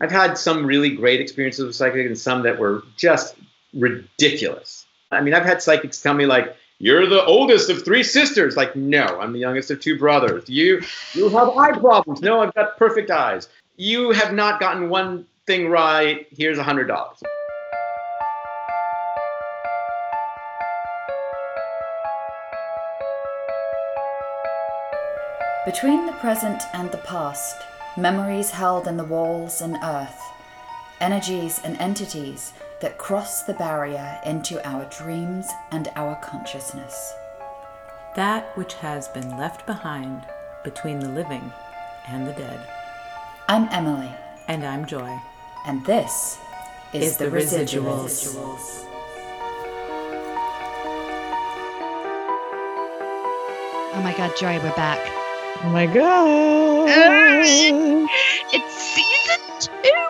I've had some really great experiences with psychics and some that were just ridiculous. I mean, I've had psychics tell me like, "You're the oldest of three sisters." Like, no, I'm the youngest of two brothers. You you have eye problems. No, I've got perfect eyes. You have not gotten one thing right. Here's a hundred dollars. Between the present and the past, memories held in the walls and earth, energies and entities that cross the barrier into our dreams and our consciousness. That which has been left behind between the living and the dead. I'm Emily, And I'm Joy. and this is, Is the, the residuals. Residuals. Oh my god, Joy, we're back. Oh my god. It's season two.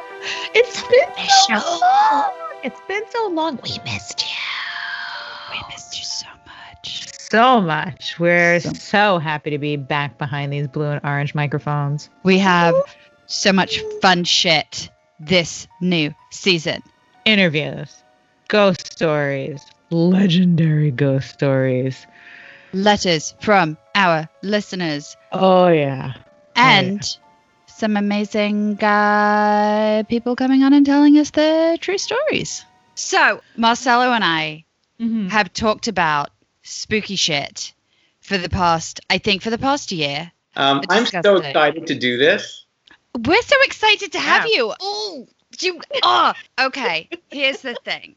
It's been so long. It's been so long. We missed you. We missed you so much. So much. We're So- so happy to be back behind these blue and orange microphones. We have so much fun shit this new season. Interviews, ghost stories, legendary ghost stories. Letters from our listeners Oh yeah. and some amazing uh, people coming on and telling us their true stories. So, Marcelo and I Mhm. have talked about spooky shit for the past, I think, for the past year. Um, I'm so Disgusting. excited to do this. We're so excited to have Yeah. you. Oh, you. Oh, okay. Here's the thing.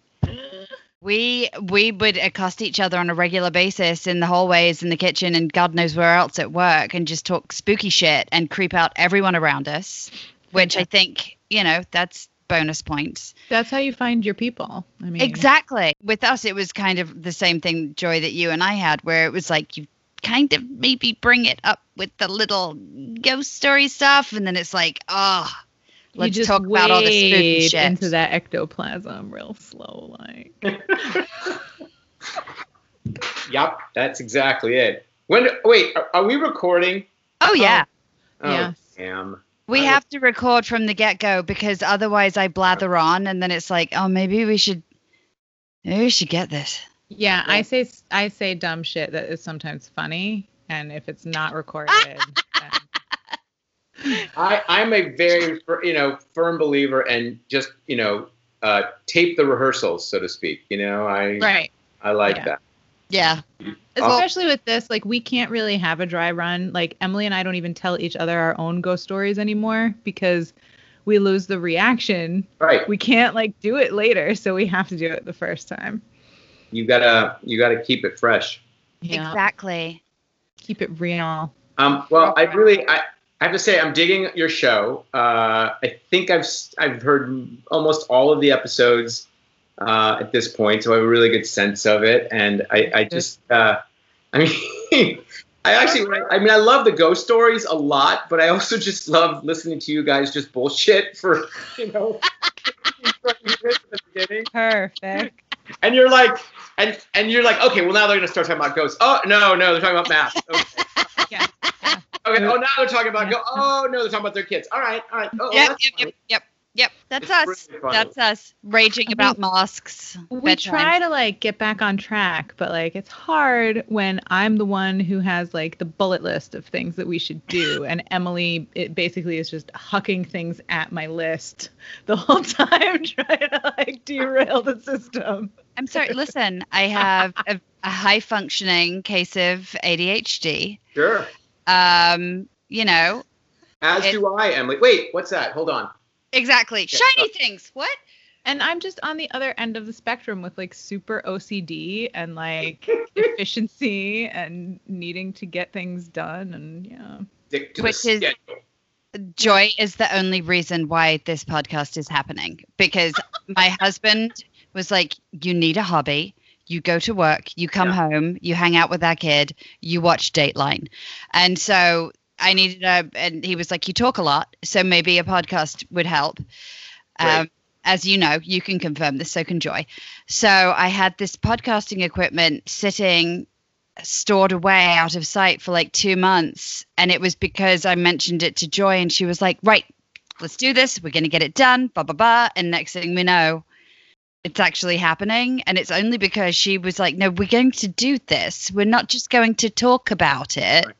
We we would accost each other on a regular basis in the hallways, in the kitchen, and God knows where else at work, and just talk spooky shit and creep out everyone around us. Which I think you know that's bonus points. That's how you find your people. I mean, Exactly. With us, it was kind of the same thing, Joy, that you and I had, where it was like you kind of maybe bring it up with the little ghost story stuff, and then it's like, oh, you let's just talk about all the spooky wade shit. into that ectoplasm real slow, like. Yep, that's exactly it. When wait, are, are we recording? oh yeah, Oh, oh Yes. damn. we I have to record from the get go because otherwise I blather on, and then it's like, oh, maybe we should, maybe we should get this. Yeah, I say I say dumb shit that is sometimes funny, and if it's not recorded, then I, I'm a very, you know, firm believer and just, you know, uh, tape the rehearsals, so to speak. You know, I right. I like Yeah. that. Yeah, Especially with this, like we can't really have a dry run. Like Emily and I don't even tell each other our own ghost stories anymore because we lose the reaction. Right. We can't like do it later, so we have to do it the first time. You gotta you gotta keep it fresh. exactly. Keep it real. Um, well, I really I, I have to say I'm digging your show. Uh, I think I've I've heard almost all of the episodes uh, at this point, so I have a really good sense of it. And I, I just uh, I mean. I actually, I mean, I love the ghost stories a lot, but I also just love listening to you guys just bullshit for, you know, 20 minutes at the beginning. Perfect. And you're like, and and you're like, okay, well now they're gonna start talking about ghosts. Oh no, no, they're talking about math. Okay. Yeah. Okay. Oh, now they're talking about go. Oh no, they're talking about their kids. All right, all right. Oh, Yep, yep, yep, yep, yep. That's It's us. really. That's us raging about mean, masks. We bedtime. try to like get back on track, but like it's hard when I'm the one who has like the bullet list of things that we should do, and Emily it basically is just hucking things at my list the whole time, trying to like derail the system. I'm sorry. Listen, I have a, a high functioning case of ADHD. Sure. Um, you know, As It- do I, Emily. Wait, what's that? Hold on. exactly. Yeah, Shiny things. What? And I'm just on the other end of the spectrum with like super OCD and like efficiency and needing to get things done, and yeah. Which is- Joy is the only reason why this podcast is happening because my husband was like, You need a hobby. You go to work, you come Yeah. home, you hang out with our kid, you watch Dateline. And so I needed a, and he was like, You talk a lot. So maybe a podcast would help. Right. Um, as you know, you can confirm this, so can Joy. So I had this podcasting equipment sitting stored away out of sight for like two months. And it was because I mentioned it to Joy and she was like, right, let's do this. We're going to get it done. Blah, blah, blah. And next thing we know, it's actually happening. And it's only because she was like, no, we're going to do this. We're not just going to talk about it. Right.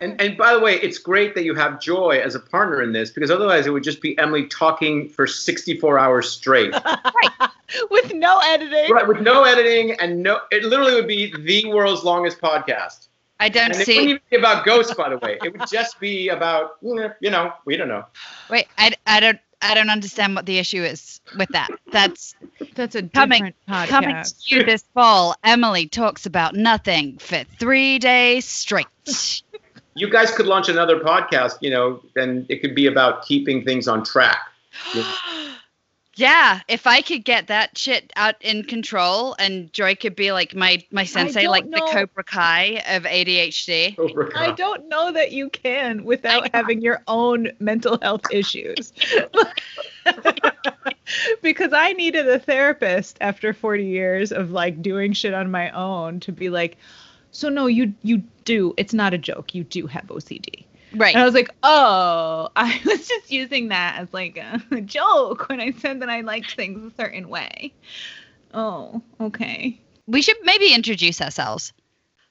And, and by the way, it's great that you have Joy as a partner in this because otherwise it would just be Emily talking for 64 hours straight. right. With no editing. Right, with no editing and no, it literally would be the world's longest podcast. I don't and see. It wouldn't even be about ghosts, by the way. It would just be about, you know, we don't know. Wait, I, I don't. I don't understand what the issue is with that. That's that's a coming podcast. coming to you this fall. Emily talks about nothing for three days straight. you guys could launch another podcast, you know, and it could be about keeping things on track. yeah, if I could get that shit out in control and Joy could be like my my sensei, like know. the Cobra Kai of ADHD. Cobra Kai. I don't know that you can without having your own mental health issues. because I needed a therapist after 40 years of like doing shit on my own to be like, so no, you you do. It's not a joke. You do have OCD. Right. And I was like, oh, I was just using that as like a, joke when I said that I liked things a certain way. Oh, okay. We should maybe introduce ourselves.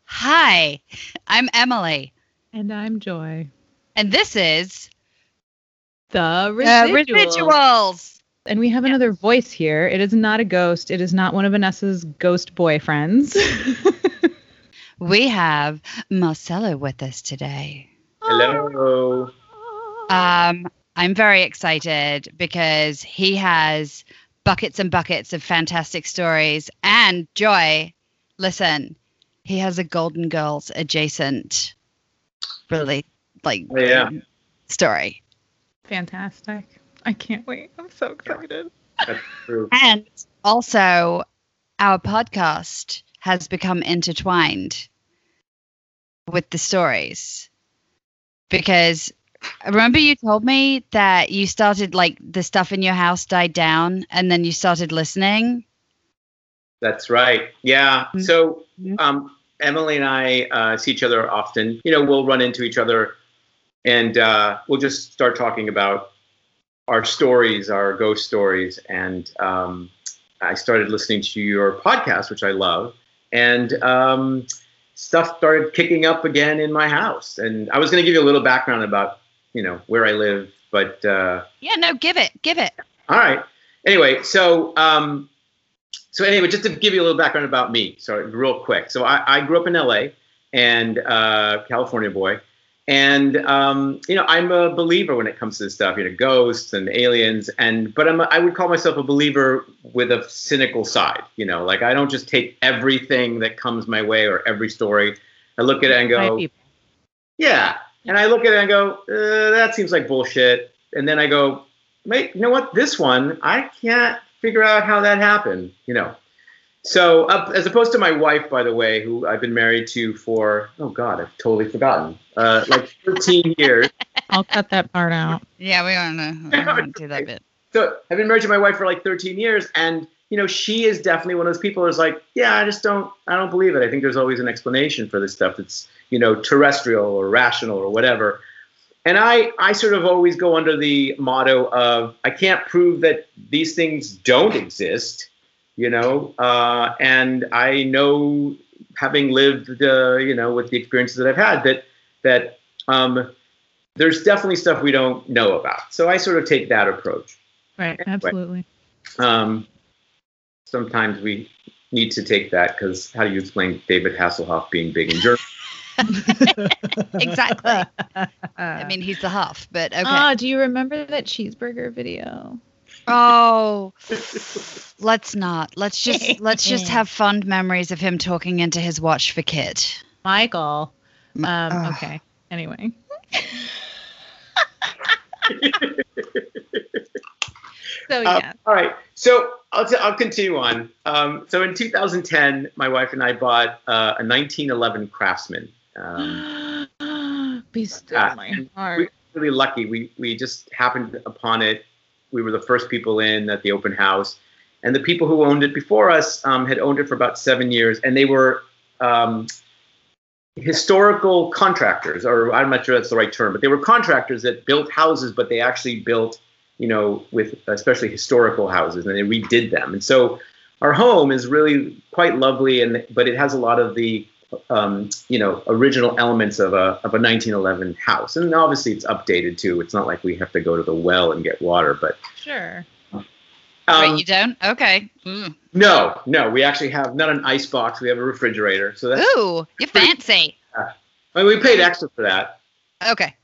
Hi, I'm Emily, And I'm Joy. and this is The residuals. Residuals. And we have another voice here. It is not a ghost. It is not one of Vanessa's ghost boyfriends. We have Marcelo with us today. Hello. Um, I'm very excited because he has buckets and buckets of fantastic stories. And Joy, listen, he has a Golden Girls adjacent, really like Oh, yeah. um, story. Fantastic. I can't wait. I'm so excited. That's true. And also, our podcast has become intertwined with the stories because remember you told me that you started like the stuff in your house died down and then you started listening That's right. Yeah. Mhm. So Mhm. um, Emily and I uh, see each other often. You know, we'll run into each other and uh, we'll just start talking about our stories, our ghost stories. And um, I started listening to your podcast, which I love. And um, stuff started kicking up again in my house. And I was going to give you a little background about, you know, where I live, but. Uh, yeah no give it give it all right. Anyway, so um, so anyway, just to give you a little background about me, so real quick. So I, I grew up in LA and uh, California boy, and um, you know I'm a believer when it comes to this stuff, you know, ghosts and aliens, and but I'm a, I would call myself a believer with a cynical side. You know, like I don't just take everything that comes my way or every story. I look at it and go, yeah. And I look at it and go, uh, that seems like bullshit. And then I go, wait, you know what? This one, I can't figure out how that happened, you know. So, uh, as opposed to my wife, by the way, who I've been married to for, oh God, I've totally forgotten, uh, like 13 years. I'll cut that part out. yeah we don't know want to do that bit So, I've been married to my wife for like 13 years. And, you know, she is definitely one of those people who's like, yeah, I just don't, I don't believe it. I think there's always an explanation for this stuff that's, you know, terrestrial or rational or whatever. And I, I sort of always go under the motto of I can't prove that these things don't exist, you know. Uh, and I know, having lived, uh, you know, with the experiences that I've had, that that um, there's definitely stuff we don't know about. So I sort of take that approach. Right. Absolutely. Um, sometimes we need to take that because how do you explain David Hasselhoff being big in Germany? exactly i mean he's the Hoff but okay Ah, do you remember that cheeseburger video? Oh, let's not. Let's just let's just have fond memories of him talking into his watch for Kit. Michael. Um, Ugh. okay. Anyway. so Um, yeah. all right. So I'll, t- I'll continue on. Um, so in 2010, my wife and I bought uh, a 1911 Craftsman. Um, Be still uh, my and we heart. really lucky. We, we just happened upon it. We were the first people in at the open house. And the people who owned it before us um, had owned it for about seven years. And they were um, historical contractors, or I'm not sure that's the right term, but they were contractors that built houses, but they actually built, you know, with especially historical houses, and they redid them. And so our home is really quite lovely, and but it has a lot of the um, you know original elements of a of a 1911 house, and obviously it's updated too. It's not like we have to go to the well and get water, but Sure. um, Wait, you don't? Okay. Mm. no, no, we actually have not an ice box. We have a refrigerator, so that's Ooh, you're fancy. I mean, we paid extra for that. Okay.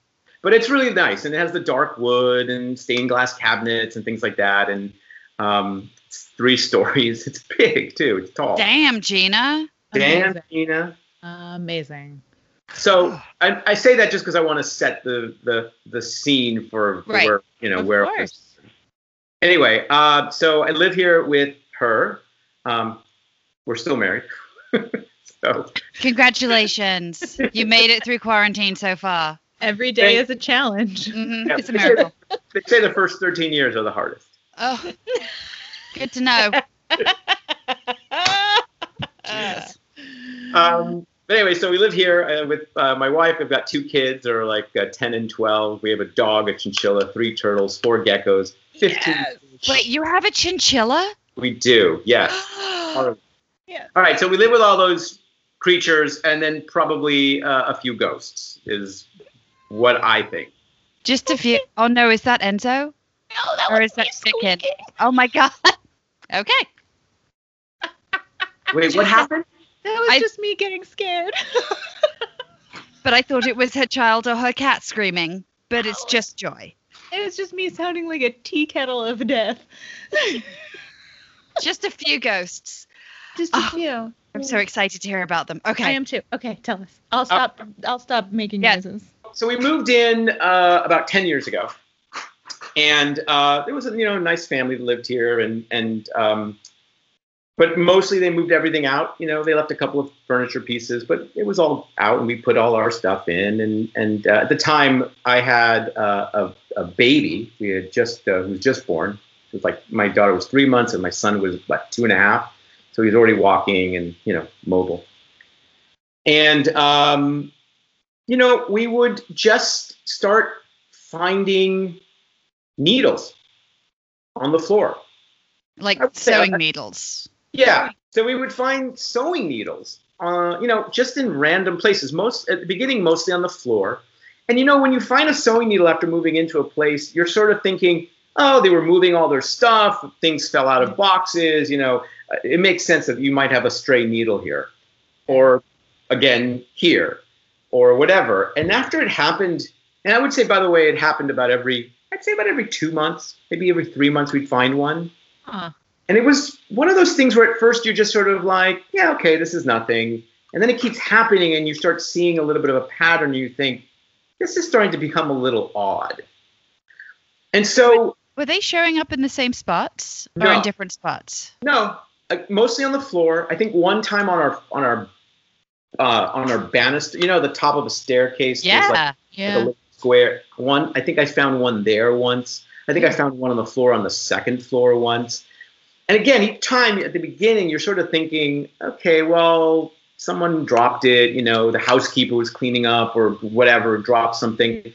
but it's really nice and it has the dark wood and stained glass cabinets and things like that and um, it's three stories it's big too it's tall Damn, Gina. Damn Amazing. Gina. Amazing. so I, I say that just because i want to set the the the scene for, for Right. where you know Of where course. anyway uh, so i live here with her um, we're still married so Congratulations. you made it through quarantine so far. Every day Thank- is a challenge. hmm Yeah, It's a they say miracle. the- they say the first 13 years are the hardest Oh, good to know. Jesus. Um, but anyway, so we live here uh, with uh, my wife. I've got two kids, they're like uh, 10 and 12. We have a dog, a chinchilla, three turtles, four geckos, 15. Yes. Wait, you have a chinchilla? We do, yes. All of- Yeah. all right, so we live with all those creatures and then probably uh, a few ghosts, is what I think. Just a few. Oh no, is that Enzo? No, that or is that chicken? Oh my god. Okay. Wait, what happened? That was I- just me getting scared. But I thought it was her child or her cat screaming. But it's just joy. it was just me sounding like a tea kettle of death. Just a few ghosts. Just a Oh, few. I'm so excited to hear about them. Okay. I am too. Okay, tell us. I'll stop. I'll stop making Yeah. noises. So we moved in uh, about 10 years ago. And uh, there was a you know nice family that lived here, and and um, but mostly they moved everything out. You know, they left a couple of furniture pieces, but it was all out, and we put all our stuff in. And and uh, at the time, I had uh, a, a baby. We had just uh, who was just born. It was like my daughter was three months, and my son was about two and a half. So he's already walking and you know mobile. And um, you know, we would just start finding needles on the floor. like I would say sewing I- needles. Yeah. So we would find sewing needles, uh, you know, just in random places. Most at the beginning, mostly on the floor. And you know, when you find a sewing needle after moving into a place, you're sort of thinking, oh, they were moving all their stuff. Things fell out of boxes. You know, Uh, it makes sense that you might have a stray needle here, or again here, or whatever. And after it happened, and I would say, by the way, it happened about every, I'd say about every two months, maybe every three months, we'd find one. Huh. And it was one of those things where at first you're just sort of like, yeah, okay, this is nothing. And then it keeps happening and you start seeing a little bit of a pattern and you think, this is starting to become a little odd. And so, Were they showing up in the same spots or No. in different spots? no, uh, mostly on the floor. I think one time on our on our uh, on our banister, you know, the top of a staircase. Yeah. like like Yeah. little square. One, I think I found one there once. I think I found one on the floor on the second floor once. And again, each time at the beginning, you're sort of thinking, okay, well, someone dropped it. You know, the housekeeper was cleaning up or whatever, dropped something.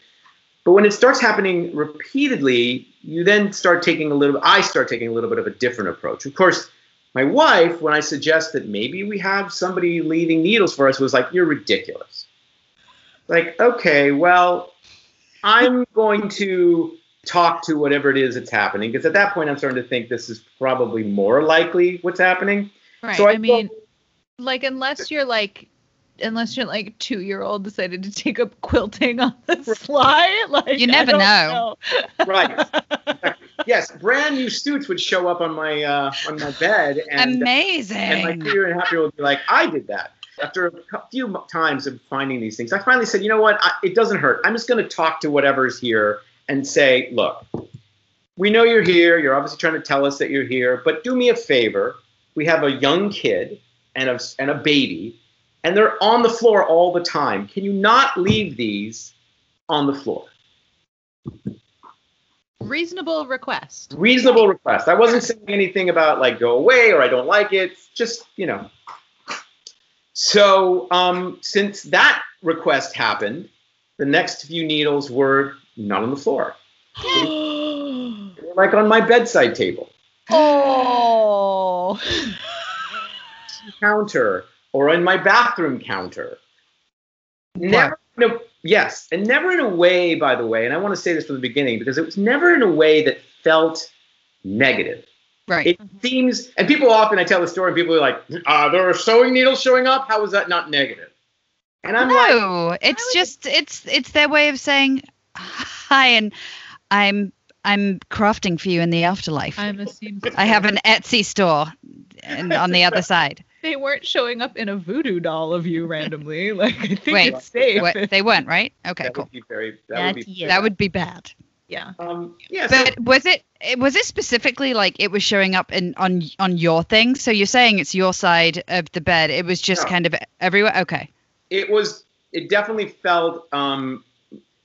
But when it starts happening repeatedly, you then start taking a little. I start taking a little bit of a different approach. Of course, my wife, when I suggest that maybe we have somebody leaving needles for us, was like, "You're ridiculous." Like, okay, well, I'm going to talk to whatever it is that's happening because at that point I'm starting to think this is probably more likely what's happening. Right. So I I, mean, like unless you're like unless you're like two year old decided to take up quilting on the fly. like You never don't know. Right. yes, brand new suits would show up on my uh, on my bed, and Amazing. and my three and a half year old would be like, "I did that." After a few times of finding these things, I finally said, "You know what? I, it doesn't hurt. I'm just going to talk to whatever's here and say, look, we know you're here. You're obviously trying to tell us that you're here, but do me a favor. We have a young kid and a and a baby, and they're on the floor all the time. Can you not leave these on the floor?" Reasonable request. reasonable request. I wasn't saying anything about like go away or I don't like it. Just you know. So um, since that request happened, the next few needles were not on the floor, like on my bedside table, oh. counter, or on my bathroom counter. Never, in a, yes, and never in a way, by the way, and I want to say this from the beginning because it was never in a way that felt negative. Right. It seems, and people often, I tell the story, and people are like, uh, there are sewing needles showing up. How is that not negative? And I'm like, no, it's just it's it's their way of saying hi, and I'm I'm crafting for you in the afterlife. I'm assuming I have an Etsy store, and on the other side. they weren't showing up in a voodoo doll of you randomly. Like I think Wait, it's safe. What, they weren't, right? Okay, that cool. would be very, that would be, That would be bad. yeah. um, yeah. so- was it it- was it specifically like it was showing up in on on your thing? So you're saying it's your side of the bed. It was just No. kind of everywhere. Okay. it was it definitely felt um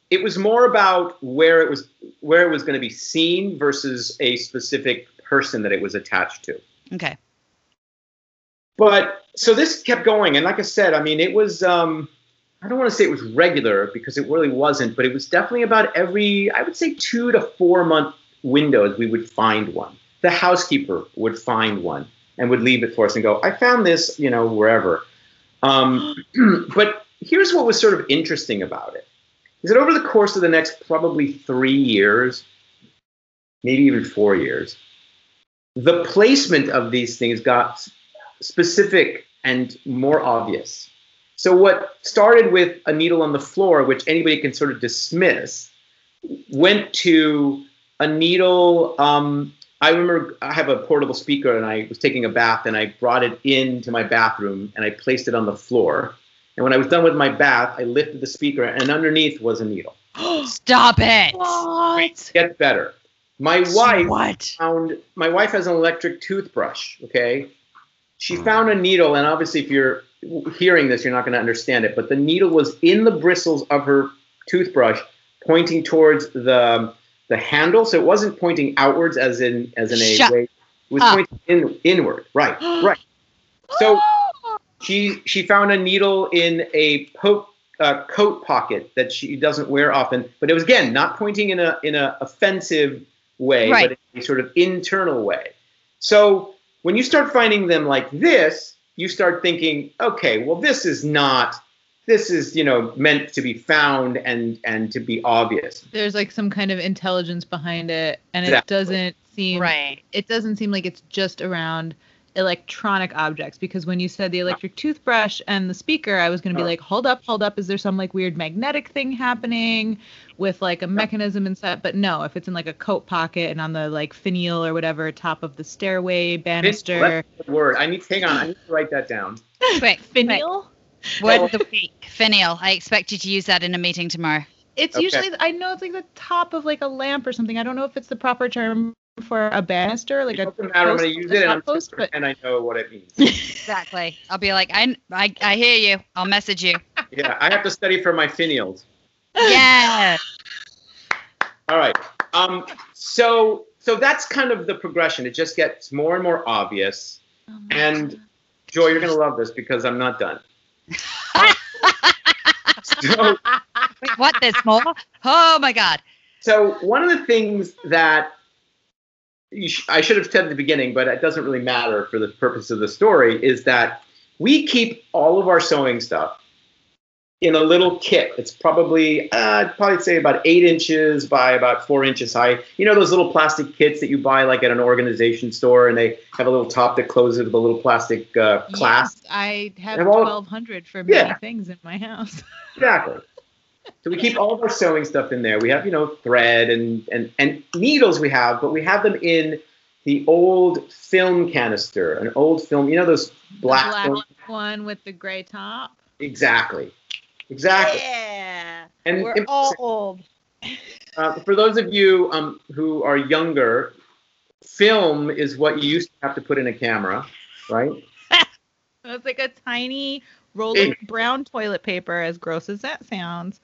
it was more about where it was where it was going to be seen versus a specific person that it was attached to. Okay. but so this kept going and like i said i mean it was um i don't want to say it was regular because it really wasn't but it was definitely about every i would say two to four month windows we would find one. The housekeeper would find one and would leave it for us and go i found this you know wherever. Um, but here's what was sort of interesting about it is that over the course of the next probably three years maybe even four years the placement of these things got specific and more obvious. So what started with a needle on the floor, which anybody can sort of dismiss, went to a needle. Um, I remember I have a portable speaker, and I was taking a bath, and I brought it into my bathroom, and I placed it on the floor. And when I was done with my bath, I lifted the speaker, and underneath was a needle. Stop it. What? Get better. My wife What? found my wife has an electric toothbrush okay she hmm. found a needle and obviously if you're hearing this you're not going to understand it but the needle was in the bristles of her toothbrush pointing towards the the handle so it wasn't pointing outwards as in as in a Shut way it was up. pointing in, inward right right so oh, she she found a needle in a po- uh, coat pocket that she doesn't wear often, but it was again not pointing in a in a offensive way, Right. but in a sort of internal way. So when you start finding them like this, you start thinking, okay, well this is not this is you know meant to be found and and to be obvious. There's like some kind of intelligence behind it, and it doesn't seem Right. it doesn't seem like it's just around electronic objects because when you said the electric toothbrush and the speaker i was going to be Oh. like hold up hold up is there some like weird magnetic thing happening with like a mechanism inside but no if it's in like a coat pocket and on the like finial or whatever top of the stairway banister That's the word. I need to hang on. I need to write that down. Wait, wait. finial Word of oh. the week. Finial. I expect you to use that in a meeting tomorrow. it's Okay. usually i know it's like the top of like a lamp or something i don't know if it's the proper term for a banister like It a doesn't matter. I'm post- going to use a it, and I'm post, but and I know what it means. Exactly. I'll be like, I, I, I hear you. I'll message you. yeah, I have to study for my finials. Yeah. All right. Um, so so that's kind of the progression. It just gets more and more obvious. Oh And Joy, you're gonna love this because I'm not done. so, Wait, what? There's more? Oh my God. so one of the things that you sh- I should have said at the beginning, but it doesn't really matter for the purpose of the story, is that we keep all of our sewing stuff in a little kit. It's probably, uh, I'd probably say about eight inches by about four inches high. You know those little plastic kits that you buy like at an organization store, and they have a little top that closes with a little plastic uh, clasp. Yes, I have And all- 1200 for many Yeah. things in my house. Exactly. So we keep all of our sewing stuff in there. We have, you know, thread and, and, and needles we have, but we have them in the old film canister, an old film, you know, those black, the black one with the gray top. Exactly. Exactly. Yeah. And We're all old. uh, for those of you um, who are younger, film is what you used to have to put in a camera, right? It's like a tiny roll Hey. of brown toilet paper, as gross as that sounds.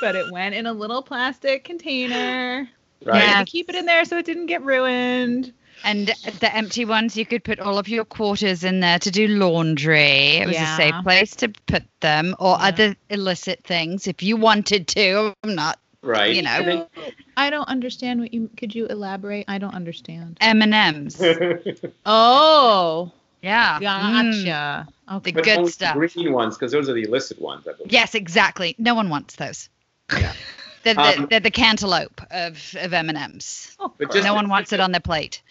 but it went in a little plastic container. I Right. had to keep it in there so it didn't get ruined. And the empty ones, you could put all of your quarters in there to do laundry. It was a safe place to put them, or Yeah. other illicit things if you wanted to. I'm not Right. You know. And then- I don't understand what you could you elaborate? I don't understand. M and M's. Oh, Yeah. Mm, gotcha. Okay. the But good only stuff. Green ones, because those are the illicit ones. I believe. Yes, exactly. No one wants those. Yeah. They're, the, Um, they're the cantaloupe of, of M&M's. Oh, But just no to- one wants it on their plate.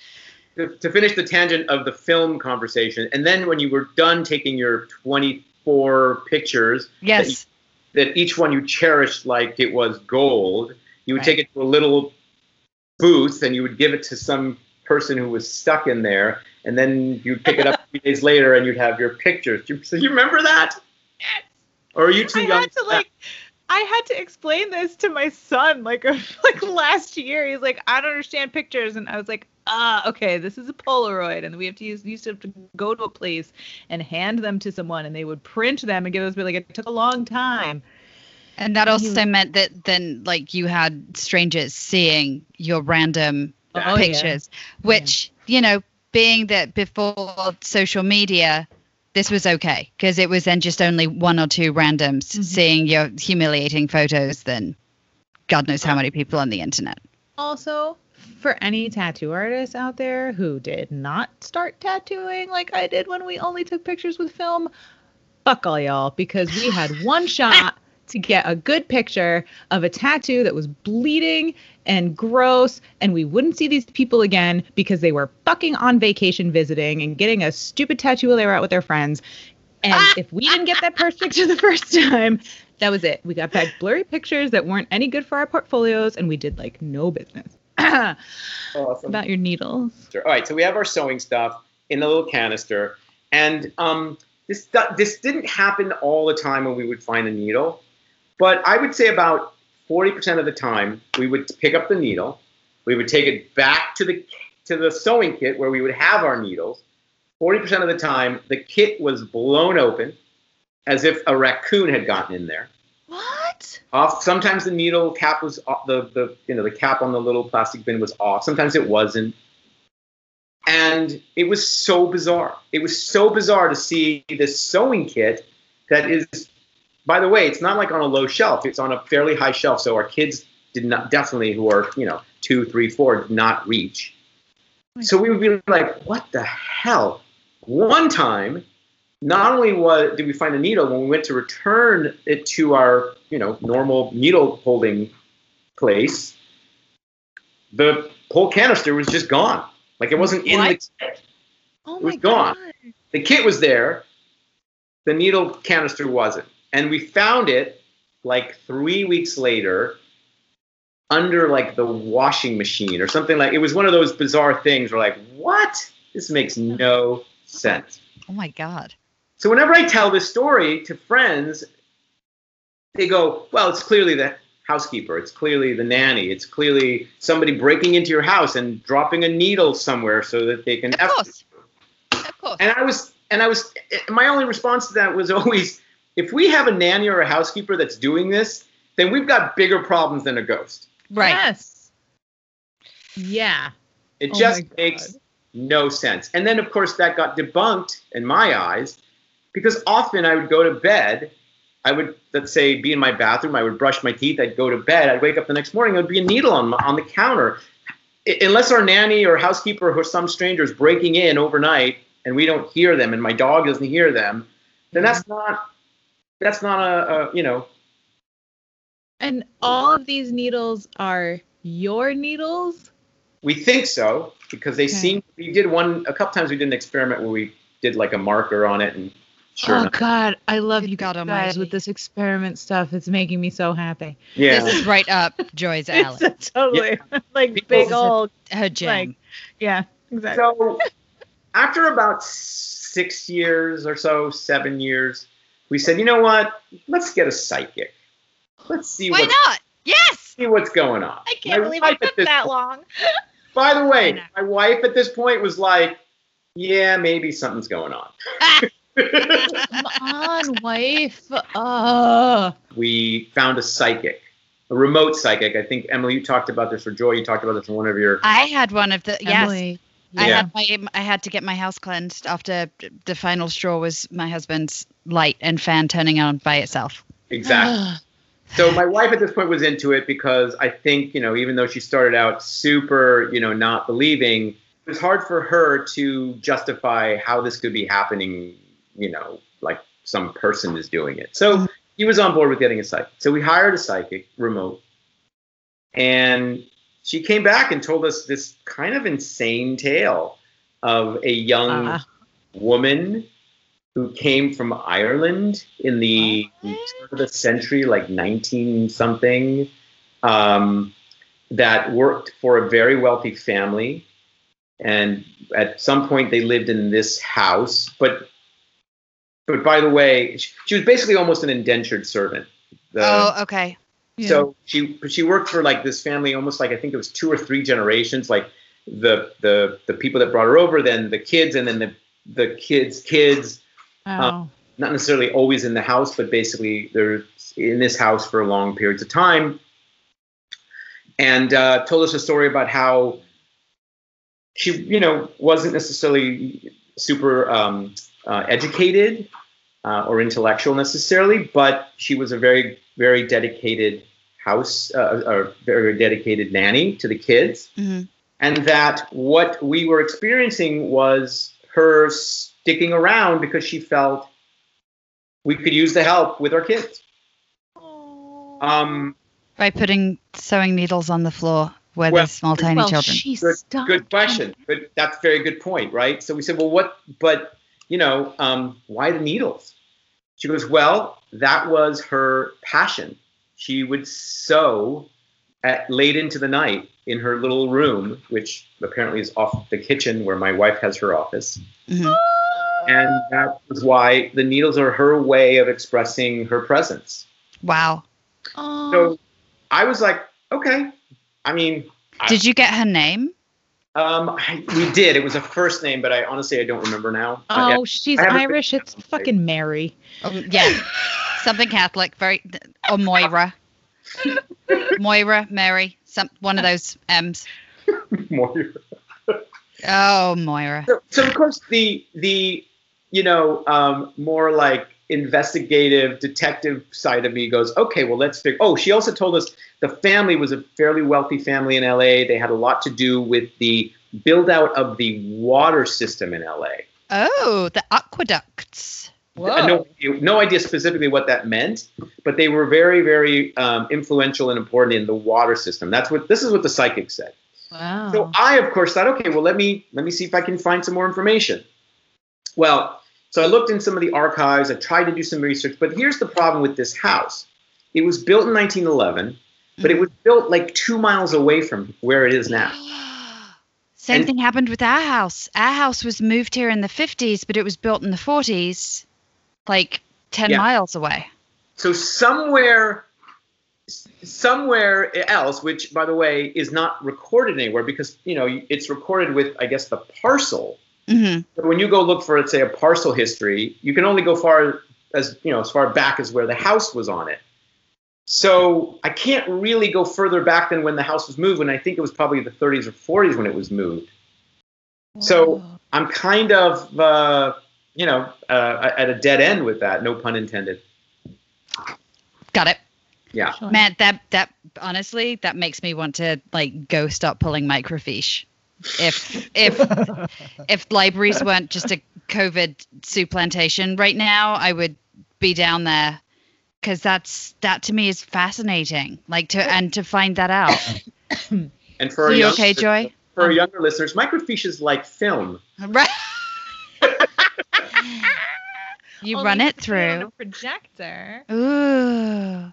to, to finish the tangent of the film conversation, and then when you were done taking your 24 pictures, Yes. that each one you cherished like it was gold, you would Right. take it to a little booth and you would give it to some person who was stuck in there, and then you'd pick it up three days later and you'd have your pictures. Do you, so you remember that? Yes. Or are you too I young? had to like I had to explain this to my son like like last year. He's like, I don't understand pictures, and I was like, ah, okay, this is a Polaroid, and we have to use used to have to go to a place and hand them to someone, and they would print them and give us. But like, it took a long time. And that You- also meant that then, like, you had strangers seeing your random Oh, yeah. pictures, which, you know, being that before social media, this was okay because it was then just only one or two randoms Mhm. seeing your humiliating photos than God knows how many people on the internet. Also, for any tattoo artists out there who did not start tattooing like I did when we only took pictures with film, fuck all y'all because we had one shot to get a good picture of a tattoo that was bleeding and gross and we wouldn't see these people again because they were fucking on vacation visiting and getting a stupid tattoo while they were out with their friends. And if we didn't get that first picture the first time, that was it. We got back blurry pictures that weren't any good for our portfolios and we did like no business. Awesome. About your needles. All right, so we have our sewing stuff in a little canister, and um, this this didn't happen all the time when we would find a needle, but I would say about forty percent of the time we would pick up the needle, we would take it back to the to the sewing kit where we would have our needles. Forty percent of the time, the kit was blown open, as if a raccoon had gotten in there. What? Off. Sometimes the needle cap was off, the the you know the cap on the little plastic bin was off. Sometimes it wasn't, and it was so bizarre. It was so bizarre to see this sewing kit that is, by the way, it's not like on a low shelf. It's on a fairly high shelf. So our kids did not definitely who are you know two, three, four did not reach. Hmm. So we would be like, what the hell? One time, not only was did we find a needle when we went to return it to our you know normal needle holding place, the whole canister was just gone. Like it wasn't in the What? kit. Oh It was gone. god. The kit was there, the needle canister wasn't, and we found it like three weeks later under like the washing machine or something like. It was one of those bizarre things. Where like, what? This makes no sense. Oh my God. So whenever I tell this story to friends, they go, "Well, it's clearly the housekeeper. It's clearly the nanny. It's clearly somebody breaking into your house and dropping a needle somewhere so that they can." Of course. Of course. And I was, and I was, my only response to that was always, if we have a nanny or a housekeeper that's doing this, then we've got bigger problems than a ghost. Right. Yes. Yeah. It Oh just makes no sense. And then, of course, that got debunked in my eyes because often I would go to bed. I would, let's say, be in my bathroom. I would brush my teeth. I'd go to bed. I'd wake up the next morning. There would be a needle on, my, on the counter. I- unless our nanny or housekeeper or some stranger is breaking in overnight and we don't hear them and my dog doesn't hear them, then that's not that's not a, a you know And all of these needles are your needles? We think so because they Okay. seem. We did one a couple times. We did an experiment where we did like a marker on it, and sure oh enough, God, I love you God guys almighty. with this experiment stuff. It's making me so happy. yeah. This is right up Joy's alley. It's totally like People- big old. Her jam. Like, yeah, exactly. so after about six years or so, seven years, we said, you know what? Let's get a psychic. Let's see Why what's, not? Yes. see what's going on. I can't My believe wife it took that point- long. By the I way, know. my wife at this point was like, yeah, maybe something's going on. Come on, wife. Uh, we found a psychic a remote psychic. I think Emily, you talked about this, or Joy, you talked about this in one of your. I had one of the yes. Emily, I had my I had to get my house cleansed after the final straw was my husband's light and fan turning on by itself. Exactly. So my wife at this point was into it because I think, you know, even though she started out super, you know, not believing, it was hard for her to justify how this could be happening, you know, like some person is doing it. So he was on board with getting a psychic. So we hired a psychic remote. And she came back and told us this kind of insane tale of a young Ah. woman who came from Ireland in the turn of the century, like 19 something, um, that worked for a very wealthy family. And at some point, they lived in this house. But, but by the way, she, she was basically almost an indentured servant. The- oh, okay. So she she worked for like this family almost like I think it was two or three generations, like the the the people that brought her over, then the kids, and then the the kids' kids. Wow. Not necessarily always in the house, but basically they're in this house for long periods of time. And uh, told us a story about how she, you know, wasn't necessarily super um, uh, educated uh, or intellectual necessarily, but she was a very, very dedicated house, uh, or very dedicated nanny to the kids, hmm and that what we were experiencing was her sticking around because she felt we could use the help with our kids. Um, By putting sewing needles on the floor where Well- there's small tiny well, children. she good, stopped good question. But that's a very good point, right? So we said, well, what? But you know, um, why the needles? She goes, well, that was her passion. She would sew at late into the night in her little room, which apparently is off the kitchen where my wife has her office. Mhm. And that was why the needles are her way of expressing her presence. Wow. Oh, So I was like, okay. I mean, I- Did you get her name? Um, I, we did. It was a first name, but I honestly I don't remember now. But yeah. oh, she's Irish. It's fucking Mary. Oh, yeah. Something Catholic, very or Moira. Moira, Mary, some one of those M's. more. Oh, Moira. So, so of course the the you know um, more like investigative detective side of me goes okay well let's figure oh she also told us the family was a fairly wealthy family in la they had a lot to do with the build out of the water system in la Oh, the aqueducts. No, no idea specifically what that meant, but they were very, very um, influential and important in the water system. That's what this is what the psychic said. Wow. So I, of course, thought, okay, well, let me let me see if I can find some more information. Well, so I looked in some of the archives. I tried to do some research, but here's the problem with this house. It was built in 1911, but it was built like two miles away from where it is now. Same And- thing happened with our house. Our house was moved here in the 50s, but it was built in the 40s, like 10 Yeah. miles away. So somewhere, somewhere else, which by the way is not recorded anywhere because you know it's recorded with I guess the parcel. hmm But when you go look for, let's say, a parcel history, you can only go far as you know as far back as where the house was on it. So I can't really go further back than when the house was moved, and I think it was probably the 30s or 40s when it was moved. So I'm kind of, uh, you know, uh, at a dead end with that. No pun intended. Got it. Yeah. Sure. Man, that that honestly, that makes me want to like go stop pulling microfiche. If if if libraries weren't just a COVID supplantation right now, I would be down there because that's that to me is fascinating. Like to and to find that out. And for Are you young- okay, Joy? For our younger listeners, microfiche is like film. Right. You Only run it can on through. a projector. Ooh.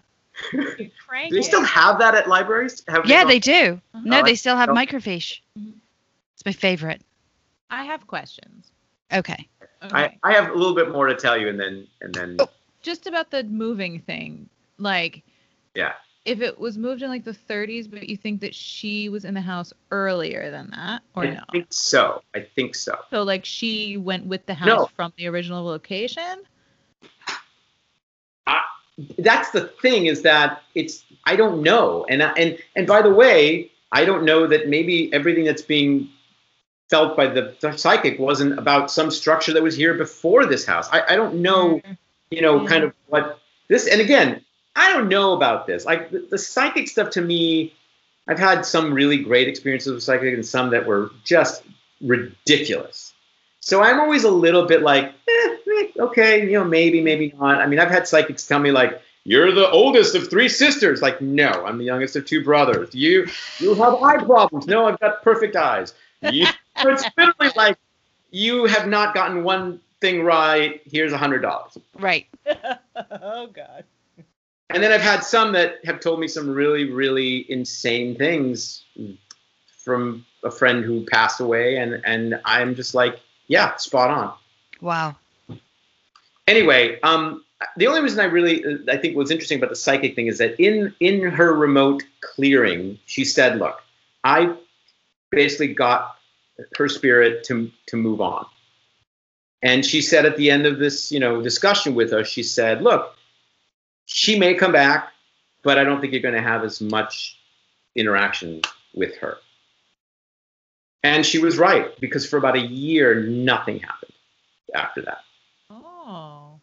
You Do they still have that at libraries? Have Yeah, gone- they do. No, Oh, they still have oh. microfiche. Mhm. It's my favorite. I have questions. Okay. Okay. I, I have a little bit more to tell you, and then and then Oh. Just about the moving thing. Like, yeah. If it was moved in like the 30s, but you think that she was in the house earlier than that, or I no? I think so. I think so. So like she went with the house No. from the original location. that's the thing is that it's I don't know, and uh, and and by the way, I don't know that maybe everything that's being felt by the, the psychic wasn't about some structure that was here before this house. I, I don't know, mm-hmm. you know, kind of what this. And again, I don't know about this. Like the, the psychic stuff to me, I've had some really great experiences with psychic and some that were just ridiculous. So I'm always a little bit like, eh, eh, okay, you know, maybe, maybe not. I mean, I've had psychics tell me like, "You're the oldest of three sisters." Like, no, I'm the youngest of two brothers. You, you have eye problems. No, I've got perfect eyes. You, it's literally like, you have not gotten one thing right. Here's a hundred dollars. Right. oh God. And then I've had some that have told me some really, really insane things from a friend who passed away, and and I'm just like, yeah, spot on. Wow. Anyway, um, the only reason I really uh, I think was interesting about the psychic thing is that in in her remote clearing, she said, "Look, I basically got her spirit to to move on." And she said at the end of this, you know, discussion with us, she said, "Look, she may come back, but I don't think you're going to have as much interaction with her." And she was right because for about a year, nothing happened after that. Oh.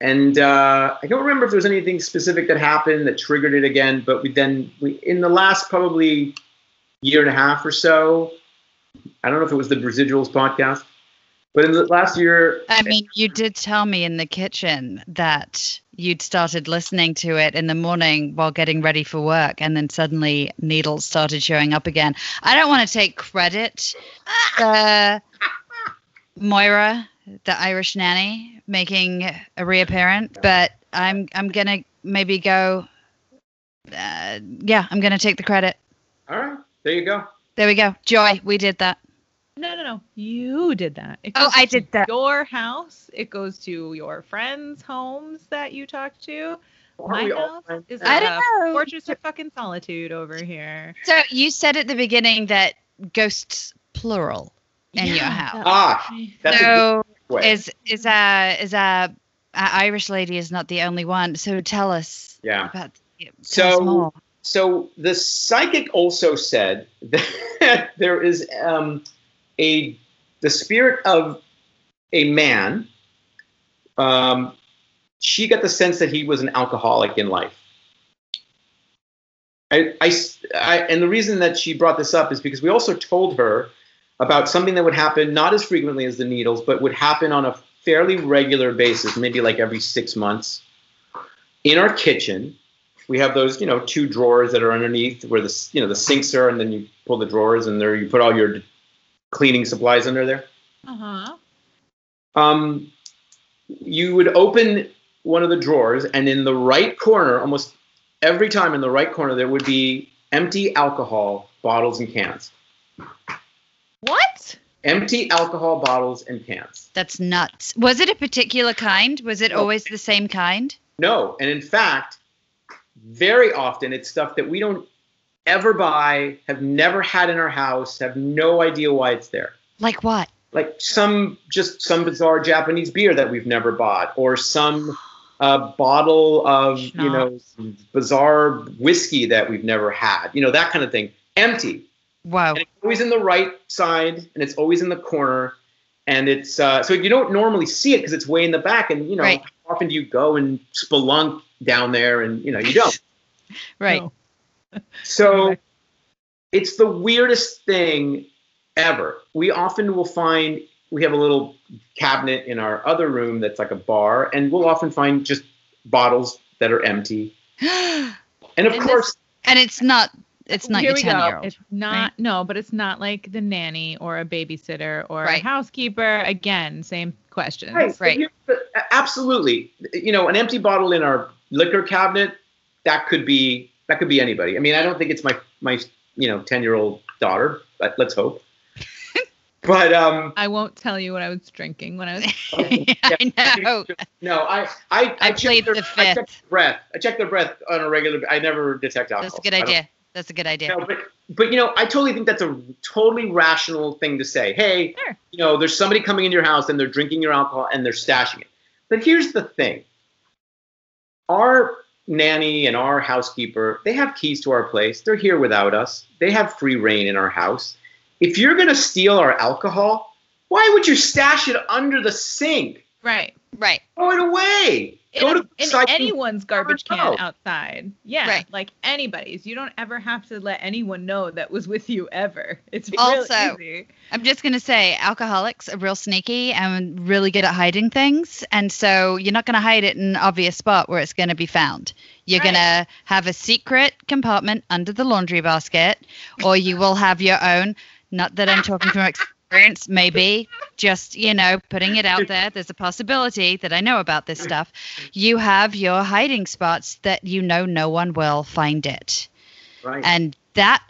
And uh, I don't remember if there was anything specific that happened that triggered it again. But we then, we, in the last probably year and a half or so, I don't know if it was the Residuals podcast, but in the last year, I mean, you did tell me in the kitchen that you'd started listening to it in the morning while getting ready for work, and then suddenly needles started showing up again. I don't want to take credit for Moira, the Irish nanny, making a reappearance, but I'm I'm gonna maybe go. Uh, yeah, I'm gonna take the credit. all right, there you go. There we go. Joy, we did that. No, no, no. You did that. It Oh, I to did that. Your house. It goes to your friends' homes that you talk to. Aren't My house friends? is I a don't know. fortress of fucking solitude over here. So you said at the beginning that ghosts plural in your house. that- Ah, that's so a good is is a is a, a Irish lady is not the only one. So tell us yeah. about tell us So- more. So the psychic also said that there is um, a the spirit of a man. Um, she got the sense that he was an alcoholic in life. I, I, I- and the reason that she brought this up is because we also told her about something that would happen not as frequently as the needles, but would happen on a fairly regular basis, maybe like every six months, in our kitchen we have those you know two drawers that are underneath where the you know the sinks are and then you pull the drawers and there you put all your cleaning supplies under there Uh huh. um, you would open one of the drawers and in the right corner almost every time in the right corner there would be empty alcohol bottles and cans What? empty alcohol bottles and cans That's nuts. Was it a particular kind? Was it always the same kind? no and in fact very often it's stuff that we don't ever buy have never had in our house have no idea why it's there Like what? like some just some bizarre Japanese beer that we've never bought, or some uh, bottle of you know bizarre whiskey that we've never had, you know that kind of thing. Empty, Wow. and it's always in the right side, and it's always in the corner, and it's uh, so you don't normally see it because it's way in the back, and you know Right. how often do you go and spelunk down there, and you know you don't. Right. No. So it's the weirdest thing ever. We often will find we have a little cabinet in our other room that's like a bar, and we'll often find just bottles that are empty. And of And this- course, and it's not it's not Here your we ten go. year old. It's not no, but it's not like the nanny or a babysitter or Right. a housekeeper. Again, same questions. right, right. absolutely, you know, an empty bottle in our liquor cabinet that could be that could be anybody. I mean, I don't think it's my my you know ten year old daughter, but let's hope. But um, I won't tell you what I was drinking when I was. I know. No, I I, I check played their, the I fifth. their breath. I check their breath on a regular. I never detect alcohol. That's a good idea. That's a good idea. No, but but you know, I totally think that's a totally rational thing to say. Hey, Sure. you know, there's somebody coming into your house and they're drinking your alcohol and they're stashing it. But here's the thing. our nanny and our housekeeper, they have keys to our place. They're here without us. They have free rein in our house. If you're going to steal our alcohol, why would you stash it under the sink? Right. Right. Throw it away. In, Go to in anyone's garbage can know. outside. Yeah. Right. Like anybody's. You don't ever have to let anyone know that was with you ever. It's Also- real easy. I'm just going to say alcoholics are real sneaky and really good at hiding things. And so you're not going to hide it in an obvious spot where it's going to be found. You're Right. going to have a secret compartment under the laundry basket, or you will have your own. Not that I'm talking from experience, maybe just, you know, putting it out there. There's a possibility that I know about this stuff. You have your hiding spots that you know no one will find it Right. and that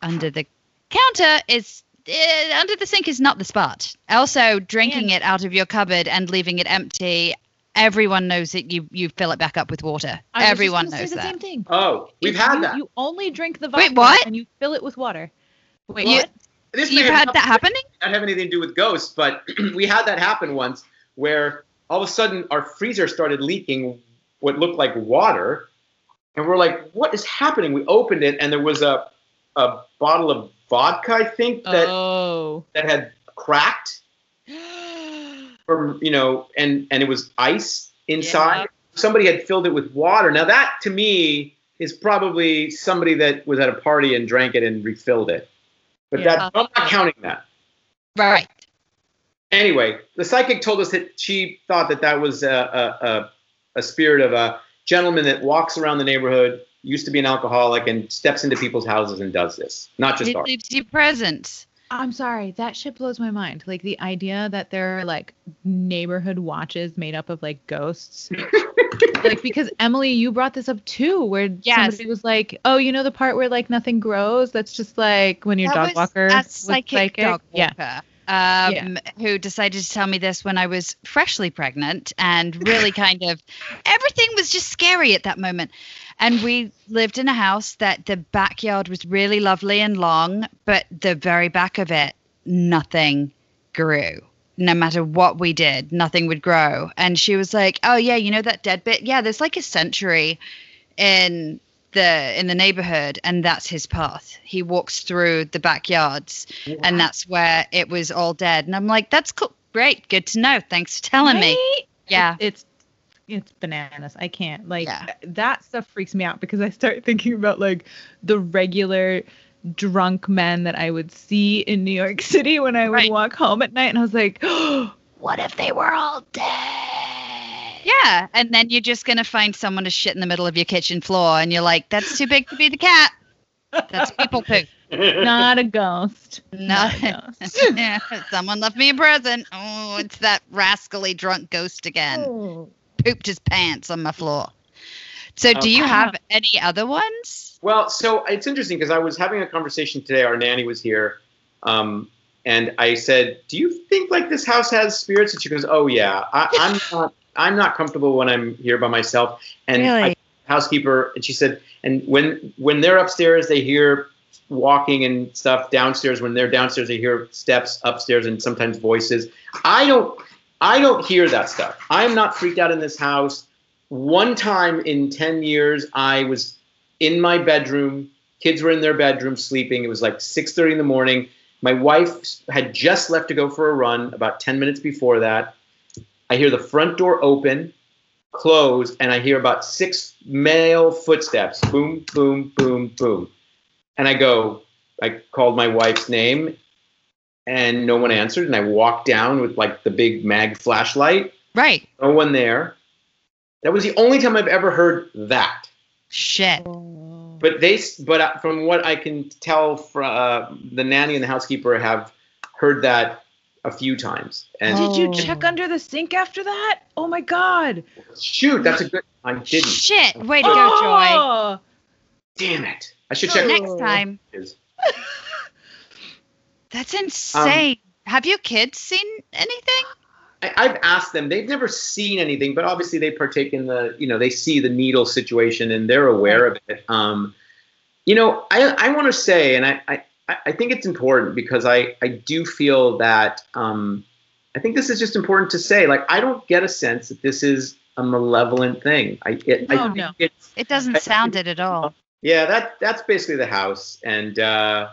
under the counter is uh, under the sink is not the spot. Also, drinking it out of your cupboard and leaving it empty, everyone knows that you you fill it back up with water. I was just everyone say knows the that. same thing. oh, we've If had you, that. You only drink the vodka Wait, what? and you fill it with water. Wait, You- what? This You've had that happening? not have anything to do with ghosts, but we had that happen once where all of a sudden our freezer started leaking what looked like water. And we're like, what is happening? We opened it and there was a, a bottle of vodka, I think, that, oh. that had cracked from, you know, and, and it was ice inside. Yeah. Somebody had filled it with water. Now that to me is probably somebody that was at a party and drank it and refilled it. But Yeah. that I'm not counting that. Right. anyway, the psychic told us that she thought that that was a, a, a, a spirit of a gentleman that walks around the neighborhood, used to be an alcoholic, and steps into people's houses and does this. Not just It ours. leaves you presents. I'm sorry, that shit blows my mind. Like the idea that there are like neighborhood watches made up of like ghosts. like because Emily, you brought this up too, where Yes. somebody was like, "Oh, you know the part where like nothing grows? That's just like when your That dog was walker a was psychic, dog Yeah, walker. Um, who decided to tell me this when I was freshly pregnant and really kind of everything was just scary at that moment. And we lived in a house that the backyard was really lovely and long, but the very back of it, nothing grew. No matter what we did, nothing would grow. And she was like, "Oh yeah, you know that dead bit? Yeah, there's like a century in the in the neighborhood, and that's his path. He walks through the backyards, and that's where it was all dead. And I'm like, that's cool, great, good to know. Thanks for telling me. Yeah, it's it's bananas. I can't like Yeah. that stuff freaks me out because I start thinking about like the regular drunk men that I would see in New York City when I would Right. walk home at night, and I was like, what if they were all dead? yeah. And then you're just gonna find someone to shit in the middle of your kitchen floor, and you're like, that's too big to be the cat. That's people poop. Not a ghost. No, Not a ghost. yeah, someone left me a present. Oh, it's that rascally drunk ghost again. Oh. Pooped his pants on my floor. So, do Oh, you have any other ones? Well, so it's interesting because I was having a conversation today. Our nanny was here, um, and I said, "Do you think like this house has spirits?" And she goes, "Oh yeah, I, I'm not. I'm not comfortable when I'm here by myself." And I, Really? housekeeper, and she said, "And when when they're upstairs, they hear walking and stuff. Downstairs, when they're downstairs, they hear steps upstairs and sometimes voices. I don't. I don't hear that stuff. I'm not freaked out in this house. One time in ten years, I was in my bedroom. Kids were in their bedroom sleeping. It was like 6:30 in the morning. My wife had just left to go for a run about 10 minutes before that. I hear the front door open, close, and I hear about six male footsteps. Boom, boom, boom, boom. And I go, I called my wife's name and no one answered. And I walked down with like the big mag flashlight. Right. No one there. That was the only time I've ever heard that. Shit. But they, but uh, from what I can tell, from uh, the nanny and the housekeeper have heard that a few times. And Did you Oh. check under the sink after that? Oh my god. shoot, that's a good. I didn't. Shit. Way to go, Joy. Oh! Damn it! I should check. Next time. That's insane. Have your kids seen anything? I, I've asked them. They've never seen anything, but obviously they partake in the. You know, they see the needle situation and they're aware of it. Um, you know, I I want to say, and I, I I think it's important because I I do feel that um, I think this is just important to say. Like, I don't get a sense that this is a malevolent thing. I it, I No, think no. it's It doesn't sound it at all. yeah that that's basically the house, and uh,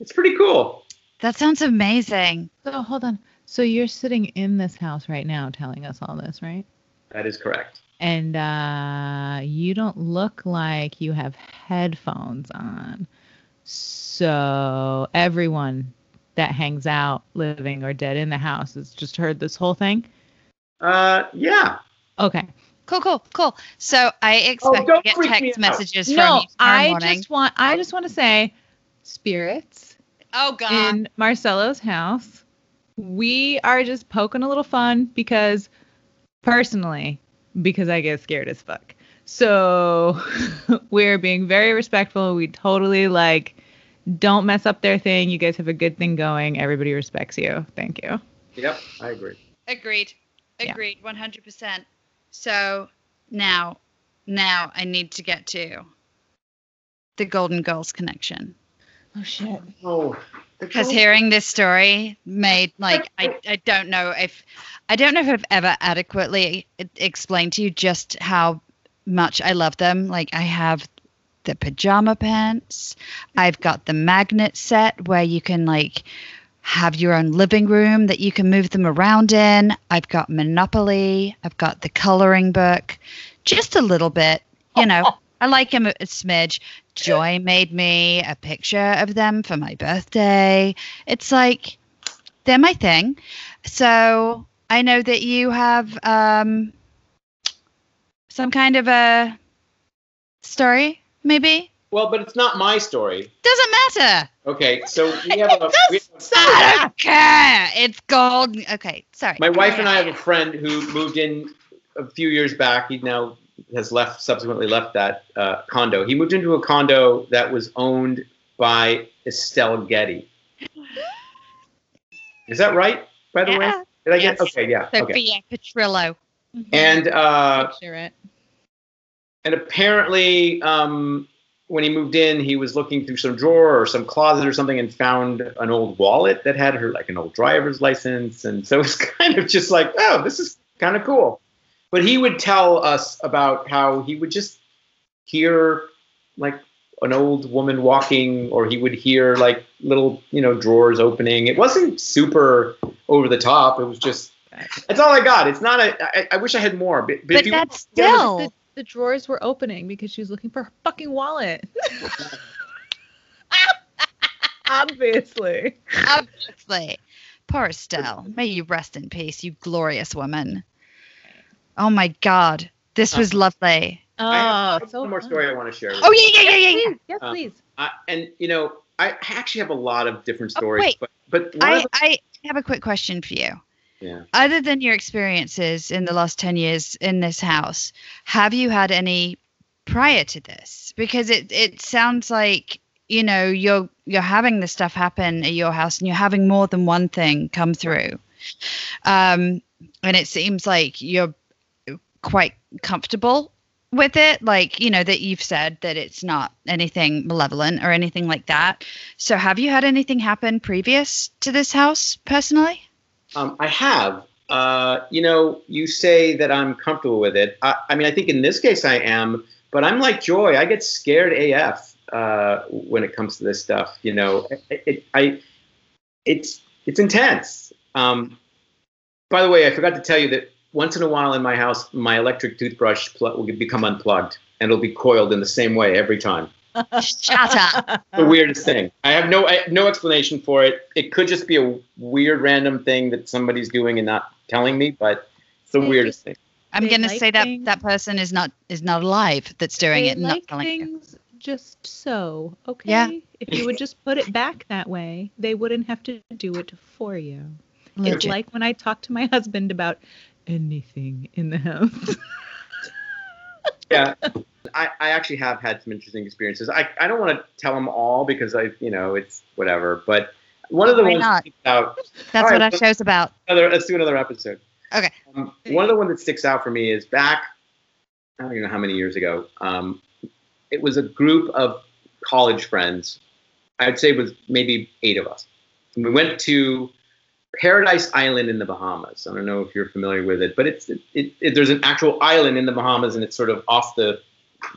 it's pretty cool. That sounds amazing. So hold on. So you're sitting in this house right now telling us all this, right? That is correct. And uh, you don't look like you have headphones on. So everyone that hangs out, living or dead in the house, has just heard this whole thing. Uh, yeah. Okay. Cool, cool, cool. So I expect to Oh, don't get freak me text out. messages from No, you tomorrow I morning. just want. I just want to say, spirits oh God. in Marcelo's house. We are just poking a little fun because, personally, because I get scared as fuck. So we're being very respectful. We totally like don't mess up their thing. You guys have a good thing going. Everybody respects you. Thank you. Yep, I agree. Agreed. Yeah. Agreed. One hundred percent. So now, now I need to get to the Golden Girls connection Oh shit. Oh, because hearing this story made like I, I don't know if I don't know if I've ever adequately explained to you just how much I love them. Like I have the pajama pants. I've got the magnet set where you can like have your own living room that you can move them around in. I've got Monopoly. I've got the coloring book. Just a little bit, you know. I like them a, a smidge. Joy made me a picture of them for my birthday. It's like they're my thing. So I know that you have um, some kind of a story, maybe. well, but it's not my story. Doesn't matter. Okay, so we have a. we have I don't care. It's gold. Okay, sorry. My wife and I have a friend who moved in a few years back. He now has left, subsequently left that uh, condo. He moved into a condo that was owned by Estelle Getty. Is that right? By the way, did I get? Yes. Okay, yeah. Okay. Sophia Petrillo. And uh, it. and apparently, um, when he moved in, he was looking through some drawer or some closet or something and found an old wallet that had her like an old driver's license, and so it's kind of just like, oh, this is kind of cool. But he would tell us about how he would just hear like an old woman walking, or he would hear like little you know drawers opening. It wasn't super over the top. It was just. That's all I got. It's not a. I, I wish I had more. But, but, But if you, that's Yeah, still. The, the drawers were opening because she was looking for her fucking wallet. Obviously. Obviously. Poor Estelle. May you rest in peace, you glorious woman. Oh my God. This was lovely. Oh, so one more story I want to share. With Oh, you. yeah, yeah, yeah, yeah, yeah. Please, yes, Uh, please. I, and you know, I actually have a lot of different Oh, stories, wait. but but I, the, I have a quick question for you. yeah. Other than your experiences in the last 10 years in this house, have you had any prior to this? Because it, it sounds like, you know, you're you're having this stuff happen at your house and you're having more than one thing come through. Um, and it seems like you're quite comfortable with it like you know that you've said that it's not anything malevolent or anything like that so have you had anything happen previous to this house personally Um, I have. Uh, you know, you say that I'm comfortable with it. I, I mean, I think in this case I am, but I'm like Joy. I get scared AF uh, when it comes to this stuff. You know, it, it, I, it's it's intense. Um, by the way, I forgot to tell you that once in a while in my house, my electric toothbrush pl- will become unplugged and it'll be coiled in the same way every time. shut up the weirdest thing. I have no I have no explanation for it. It could just be a weird random thing that somebody's doing and not telling me, but it's the They weirdest thing. i'm They going to say that things- that person is not is not alive that's doing they it and not like telling you things just so. Okay. Yeah. If you would just put it back that way, they wouldn't have to do it for you. It's like when I talk to my husband about anything in the house. Yeah. I, I actually have had some interesting experiences. I, I don't want to tell them all because I you know it's whatever. But one of the Why ones not? that out. that's All what right, our well- show's about Another, let's do another episode. Okay. Um, one of the ones that sticks out for me is back. I don't even know how many years ago. Um, it was a group of college friends. I'd say it was maybe eight of us. And we went to Paradise Island in the Bahamas. I don't know if you're familiar with it, but it's it, it, it, there's an actual island in the Bahamas, and it's sort of off the,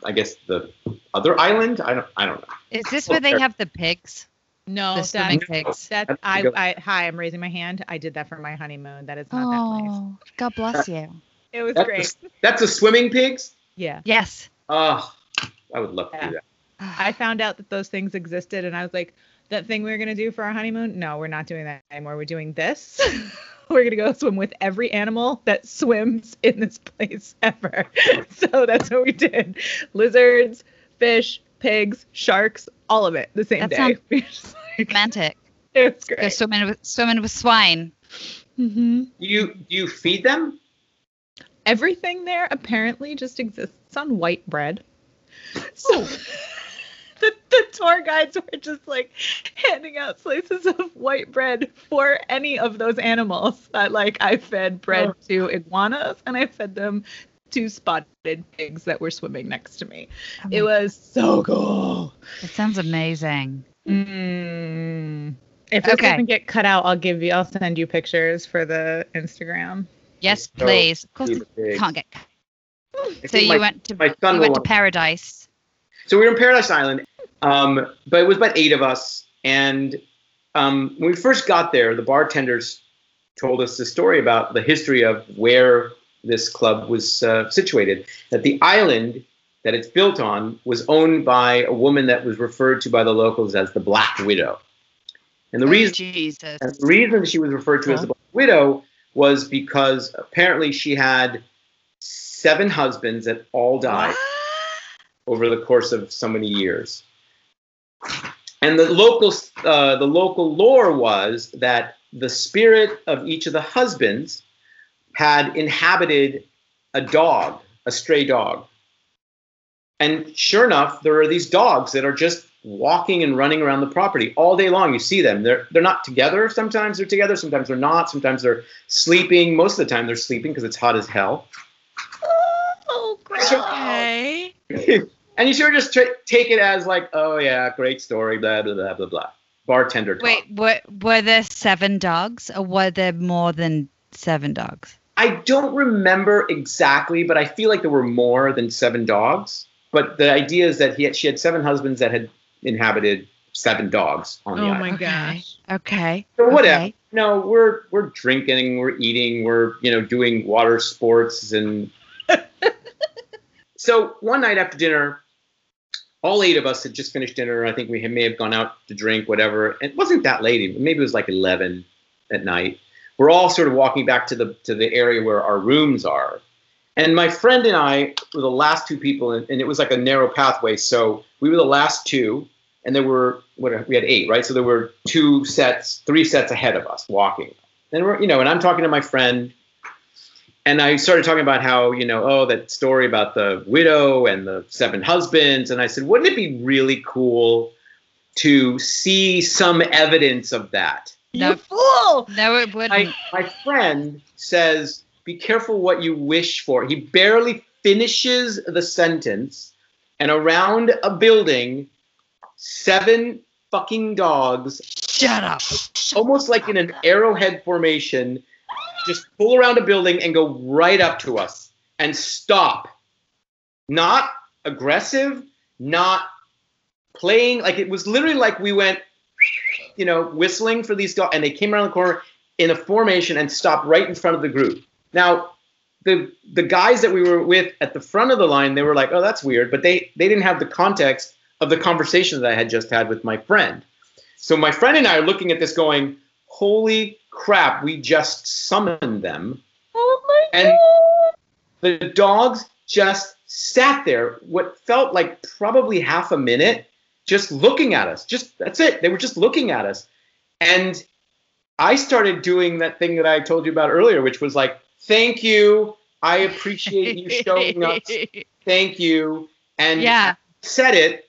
I guess the other island. I don't I don't know. Is this where they have the pigs? No, The that, swimming pigs. that That's I, a good- I hi, I'm raising my hand. I did that for my honeymoon. That is not that nice. Oh, God bless you. It was That's great. a, that's a swimming pigs. Yeah. Yes. Oh, I would love to do that. I found out that those things existed and I was like, that thing we were gonna do for our honeymoon? No, we're not doing that anymore. We're doing this. we're gonna go swim with every animal that swims in this place ever. so that's what we did. Lizards, fish, pigs, sharks, all of it the same That day. sounds- We were just like- Romantic. it was Go great. swimming with swimming with swine. hmm Do you do you feed them? Everything there apparently just exists on white bread. So the, the tour guides were just like handing out slices of white bread for any of those animals. That like I fed bread Oh. to iguanas and I fed them to spotted pigs that were swimming next to me. Oh It was so cool. It sounds amazing. Mm. If this Okay. doesn't get cut out, I'll give you. I'll send you pictures for the Instagram. Yes, So, please. Of course, feed it can't get. Cut. So you my- went to my son you went to paradise. So we were in Paradise Island, um, but it was about eight of us. And um, when we first got there, the bartenders told us the story about the history of where this club was uh, situated. That the island that it's built on was owned by a woman that was referred to by the locals as the Black Widow. And the reason Jesus. and the reason she was referred to as the Black Widow was because apparently she had seven husbands that all died over the course of so many years. And the local, uh, the local lore was that the spirit of each of the husbands had inhabited a dog, a stray dog. And sure enough, there are these dogs that are just walking and running around the property all day long. You see them. They're they're not together. Sometimes they're together. Sometimes they're not. Sometimes they're sleeping. Most of the time they're sleeping because it's hot as hell. Oh, Okay. and you sort of just tra- take it as like, oh yeah, great story, blah blah blah blah blah. Bartender talk. Wait, were were there seven dogs, or were there more than seven dogs? I don't remember exactly, but I feel like there were more than seven dogs. But the idea is that he had, she had seven husbands that had inhabited seven dogs on the Oh island. my gosh. Okay. So whatever. Okay. No, we're we're drinking, we're eating, we're you know doing water sports, and so one night after dinner, all eight of us had just finished dinner. I think we may have gone out to drink, whatever. It wasn't that late. Maybe it was like eleven at night. We're all sort of walking back to the to the area where our rooms are, and my friend and I were the last two people, and, and it was like a narrow pathway. So we were the last two, and there were what we had eight, right? So there were two sets, three sets ahead of us walking. And we're, you know, and I'm talking to my friend, and I started talking about how, you know, oh, that story about the widow and the seven husbands, and I said, wouldn't it be really cool to see some evidence of that? No. You fool! No, it wouldn't. My my friend says, "Be careful what you wish for." He barely finishes the sentence, and around a building, seven fucking dogs, Shut up. almost like in an arrowhead formation, just pull around a building and go right up to us and stop. Not aggressive, not playing like it was literally like we went you know, whistling for these dogs, and they came around the corner in a formation and stopped right in front of the group. Now, the the guys that we were with at the front of the line, they were like, "Oh, that's weird," but they they didn't have the context of the conversation that I had just had with my friend. So my friend and I are looking at this, going, "Holy crap! We just summoned them." Oh my And the dogs just sat there, what felt like probably half a minute, just looking at us. Just that's it. They were just looking at us. And I started doing that thing that I told you about earlier, which was like, thank you. I appreciate you showing us. Thank you. And Yeah. said it.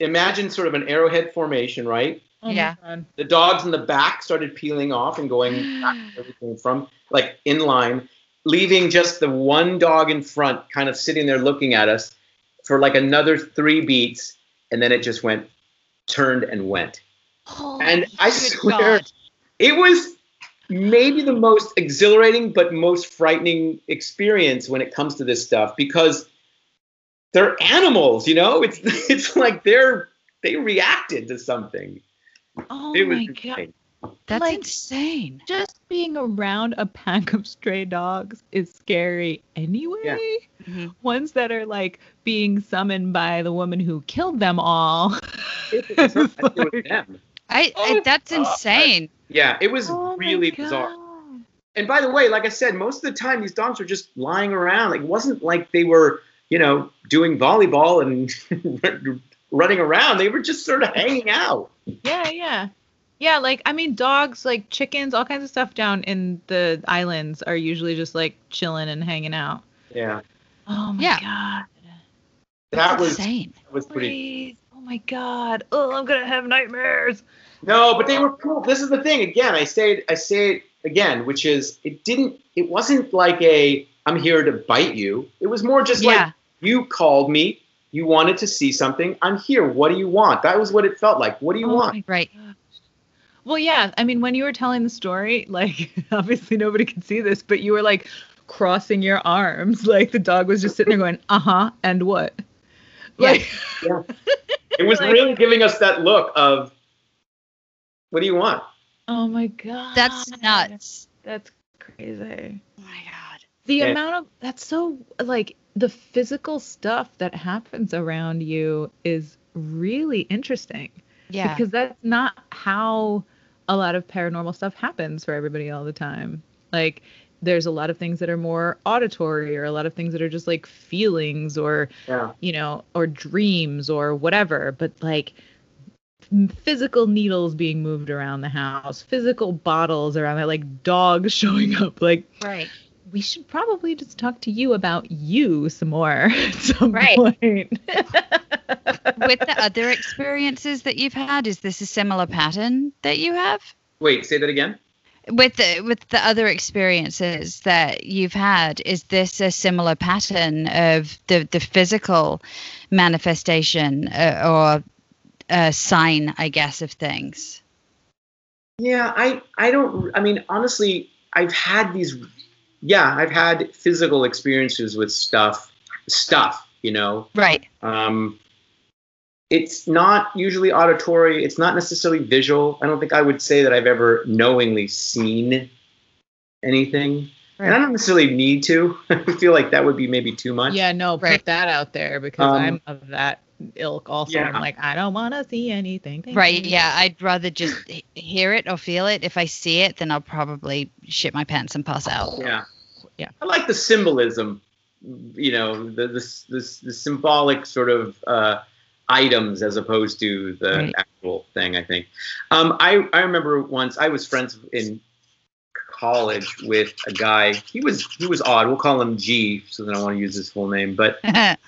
Imagine sort of an arrowhead formation, right? Oh Yeah. The dogs in the back started peeling off and going back where they came from, like in line, leaving just the one dog in front kind of sitting there looking at us for like another three beats. And then it just went, turned and went. Oh, And I swear, God. it was maybe the most exhilarating but most frightening experience when it comes to this stuff because they're animals, you know? It's it's like they're they reacted to something. Oh It was my god. insane. That's Like- insane. Just being around a pack of stray dogs is scary anyway. Mhm. Ones that are like being summoned by the woman who killed them all. It's like- them. I, I that's insane. Yeah, it was Oh really bizarre. And by the way, like I said, most of the time these dogs were just lying around. Like it wasn't like they were, you know, doing volleyball and running around. They were just sort of hanging out. Yeah, yeah. Yeah, like I mean dogs, like chickens, all kinds of stuff down in the islands are usually just like chilling and hanging out. Yeah, Oh my Yeah. god. that was insane. was pretty. Please. Oh my god. Oh, I'm gonna have nightmares. No, but they were cool. This is the thing. Again, I say it, I say it again, which is it didn't. It wasn't like a I'm here to bite you. It was more just Yeah. like you called me. You wanted to see something. I'm here. What do you want? That was what it felt like. What do you Oh want? Right. Well, yeah. I mean, when you were telling the story, like obviously nobody could see this, but you were like crossing your arms, like the dog was just sitting there going, "Uh huh," and what? Yeah. Like, It was Like- really giving us that look of what do you want? oh my god. That's nuts. That's crazy. Oh my god. The Yeah. amount of that's so like the physical stuff that happens around you is really interesting. Yeah. because that's not how a lot of paranormal stuff happens for everybody all the time. Like there's a lot of things that are more auditory or a lot of things that are just like feelings or Yeah. you know or dreams or whatever, but like physical needles being moved around the house, physical bottles around there, like dogs showing up like right. We should probably just talk to you about you some more at some Right. point. With the other experiences that you've had, is this a similar pattern that you have? Wait, say that again. With the with the other experiences that you've had, is this a similar pattern of the the physical manifestation uh, or a sign, I guess, of things? Yeah, I I don't I mean honestly, I've had these yeah, I've had physical experiences with stuff stuff, you know. Right. Um it's not usually auditory, it's not necessarily visual. I don't think I would say that I've ever knowingly seen anything. And I don't necessarily need to. I feel like that would be maybe too much. Yeah, no, Right. put that out there because Um, I'm of that ilk also. yeah. I'm like, I don't want to see anything. Thank Right. you. Yeah. I'd rather just hear it or feel it. If I see it, then I'll probably shit my pants and pass out. Yeah. Yeah. I like the symbolism, you know, the the, the, the symbolic sort of uh, items as opposed to the Right. actual thing, I think. Um, I, I remember once I was friends in college with a guy. He was he was odd. We'll call him G, so then I want to use his full name. But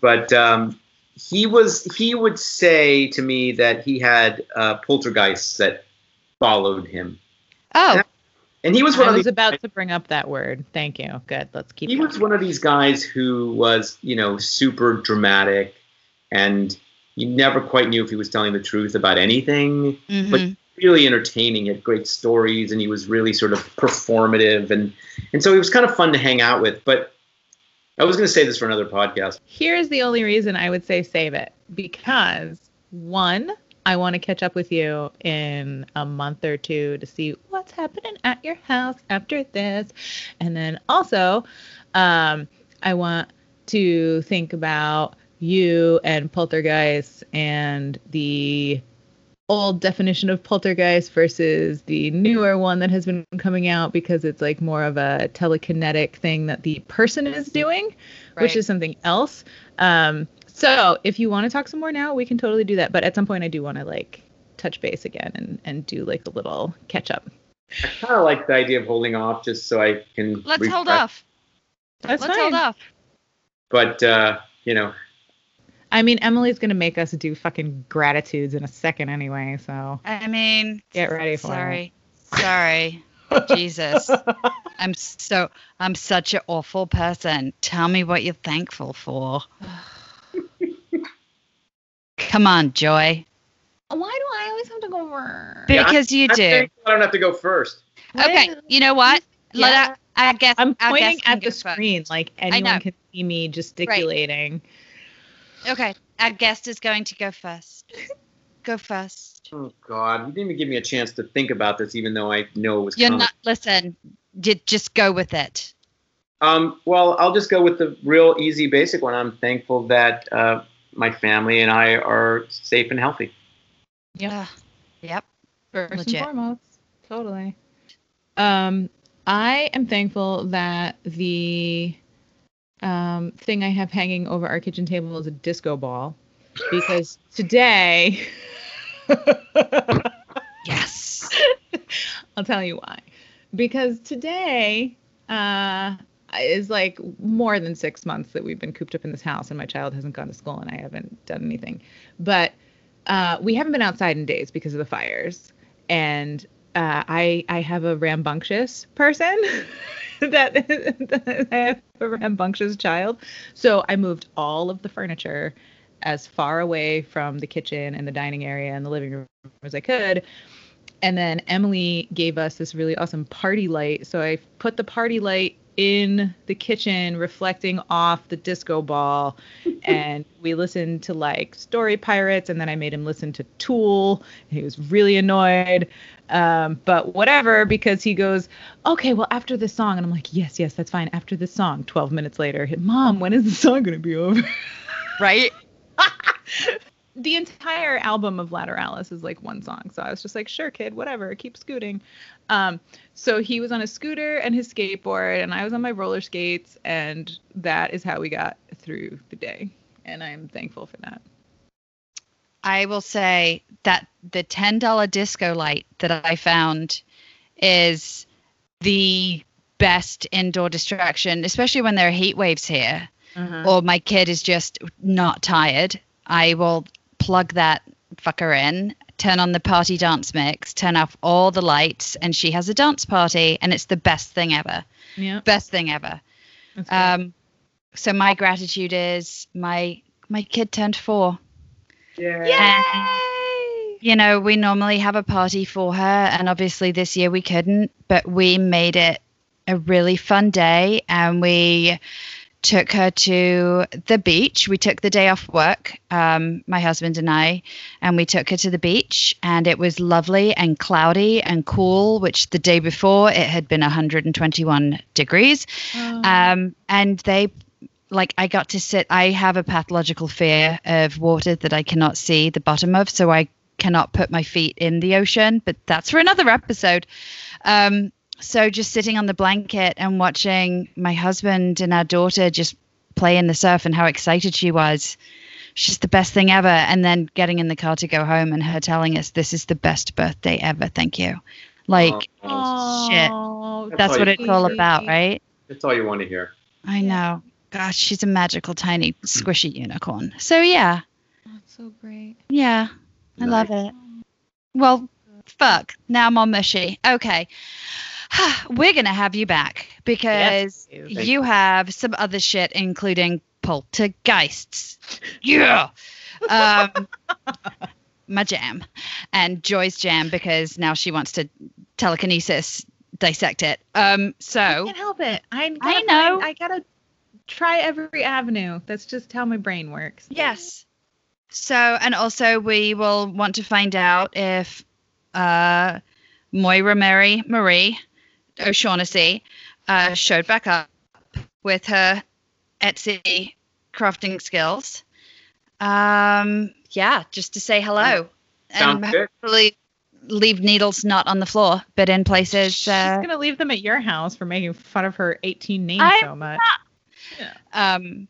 but um, he was he would say to me that he had uh, poltergeists that followed him, oh, and he was one I of was these about to bring up that word. Thank you. Good. Let's keep he going. was one of these guys who was you know super dramatic and you never quite knew if he was telling the truth about anything mhm. really entertaining he had great stories and he was really sort of performative and and so he was kind of fun to hang out with but i was going to say this for another podcast Here's the only reason I would say save it because one, I want to catch up with you in a month or two to see what's happening at your house after this. And then also, um, I want to think about you and poltergeist and the old definition of poltergeist versus the newer one that has been coming out because it's like more of a telekinetic thing that the person is doing which is something else. Um, so if you want to talk some more now, we can totally do that. But at some point, I do want to like touch base again and and do like a little catch up. i kind of like the idea of holding off just so i can Let's hold off. That's Let's fine. hold off. but uh you know I mean, Emily's gonna make us do fucking gratitudes in a second anyway. So I mean, Get ready for it. sorry, sorry, Jesus. I'm so I'm such an awful person. Tell me what you're thankful for. Come on, Joy. why do I always have to go first. Yeah, Because you I'm do. thankful I don't have to go first. Okay, Well, you know what? Let yeah. I, I guess I'm pointing guess at go the first. screen like anyone can see me gesticulating. Okay, our guest is going to go first. Go first. Oh God, you didn't even give me a chance to think about this, even though I know it was You're coming. not. Listen, just go with it. Um, well, I'll just go with the real easy, basic one. I'm thankful that uh, my family and I are safe and healthy. Yeah. Yep. First Legit. and foremost, totally. Um, I am thankful that the um, thing I have hanging over our kitchen table is a disco ball because today, Yes. I'll tell you why. Because today uh, is like more than six months that we've been cooped up in this house, and my child hasn't gone to school, and I haven't done anything. But uh, we haven't been outside in days because of the fires, and uh, I I have a rambunctious person. that I have a rambunctious child, so I moved all of the furniture as far away from the kitchen and the dining area and the living room as I could. And then Emily gave us this really awesome party light. So I put the party light in the kitchen, reflecting off the disco ball. and we listened to like Story Pirates. And then I made him listen to Tool. He was really annoyed. Um, but whatever, because he goes, okay, well, after this song. And I'm like, yes, yes, that's fine. After this song. 12 minutes later, Mom, when is the song going to be over? Right. the entire album of Lateralus is like one song. So I was just like, sure, kid, whatever, keep scooting. Um, so he was on a scooter and his skateboard, and I was on my roller skates, and that is how we got through the day. And I'm thankful for that. I will say that the ten dollar disco light that I found is the best indoor distraction, especially when there are heat waves here. or my kid is just not tired, I will plug that fucker in, turn on the party dance mix, turn off all the lights, and she has a dance party, and it's the best thing ever. Yeah. Best thing ever. Um, so my gratitude is my my kid turned four. Yeah. Yay! You know, we normally have a party for her, and obviously this year we couldn't, but we made it a really fun day, and we took her to the beach. We took the day off work, um, my husband and I, and we took her to the beach, and it was lovely and cloudy and cool, which the day before it had been 121 degrees. Oh. Um, and they, like, I got to sit. I have a pathological fear of water that I cannot see the bottom of, so I cannot put my feet in the ocean. But that's for another episode. Um, so just sitting on the blanket and watching my husband and our daughter just play in the surf and how excited she was. It's just the best thing ever. And then getting in the car to go home and her telling us this is the best birthday ever. Thank you. Like Oh, shit. Oh, that's what it's all about, right? that's all you want to hear. I know. Gosh, she's a magical, tiny, squishy unicorn. So yeah, That's so great. yeah, I love it. Well, fuck. Now I'm all mushy. Okay, we're gonna have you back because please. Thank you have some other shit, including poltergeists. Yeah. Um, my jam, and Joy's jam because now she wants to telekinesis dissect it. Um, so I can't help it. I, I find- know. I gotta try every avenue. That's just how my brain works. Yes. So, and also we will want to find out if uh, Moira Mary Marie O'Shaughnessy uh, showed back up with her Etsy crafting skills. Um, yeah, just to say hello. Sounds and good. leave needles not on the floor, but in places. She's Uh, gonna leave them at your house for making fun of her 18 names I'm so much. um,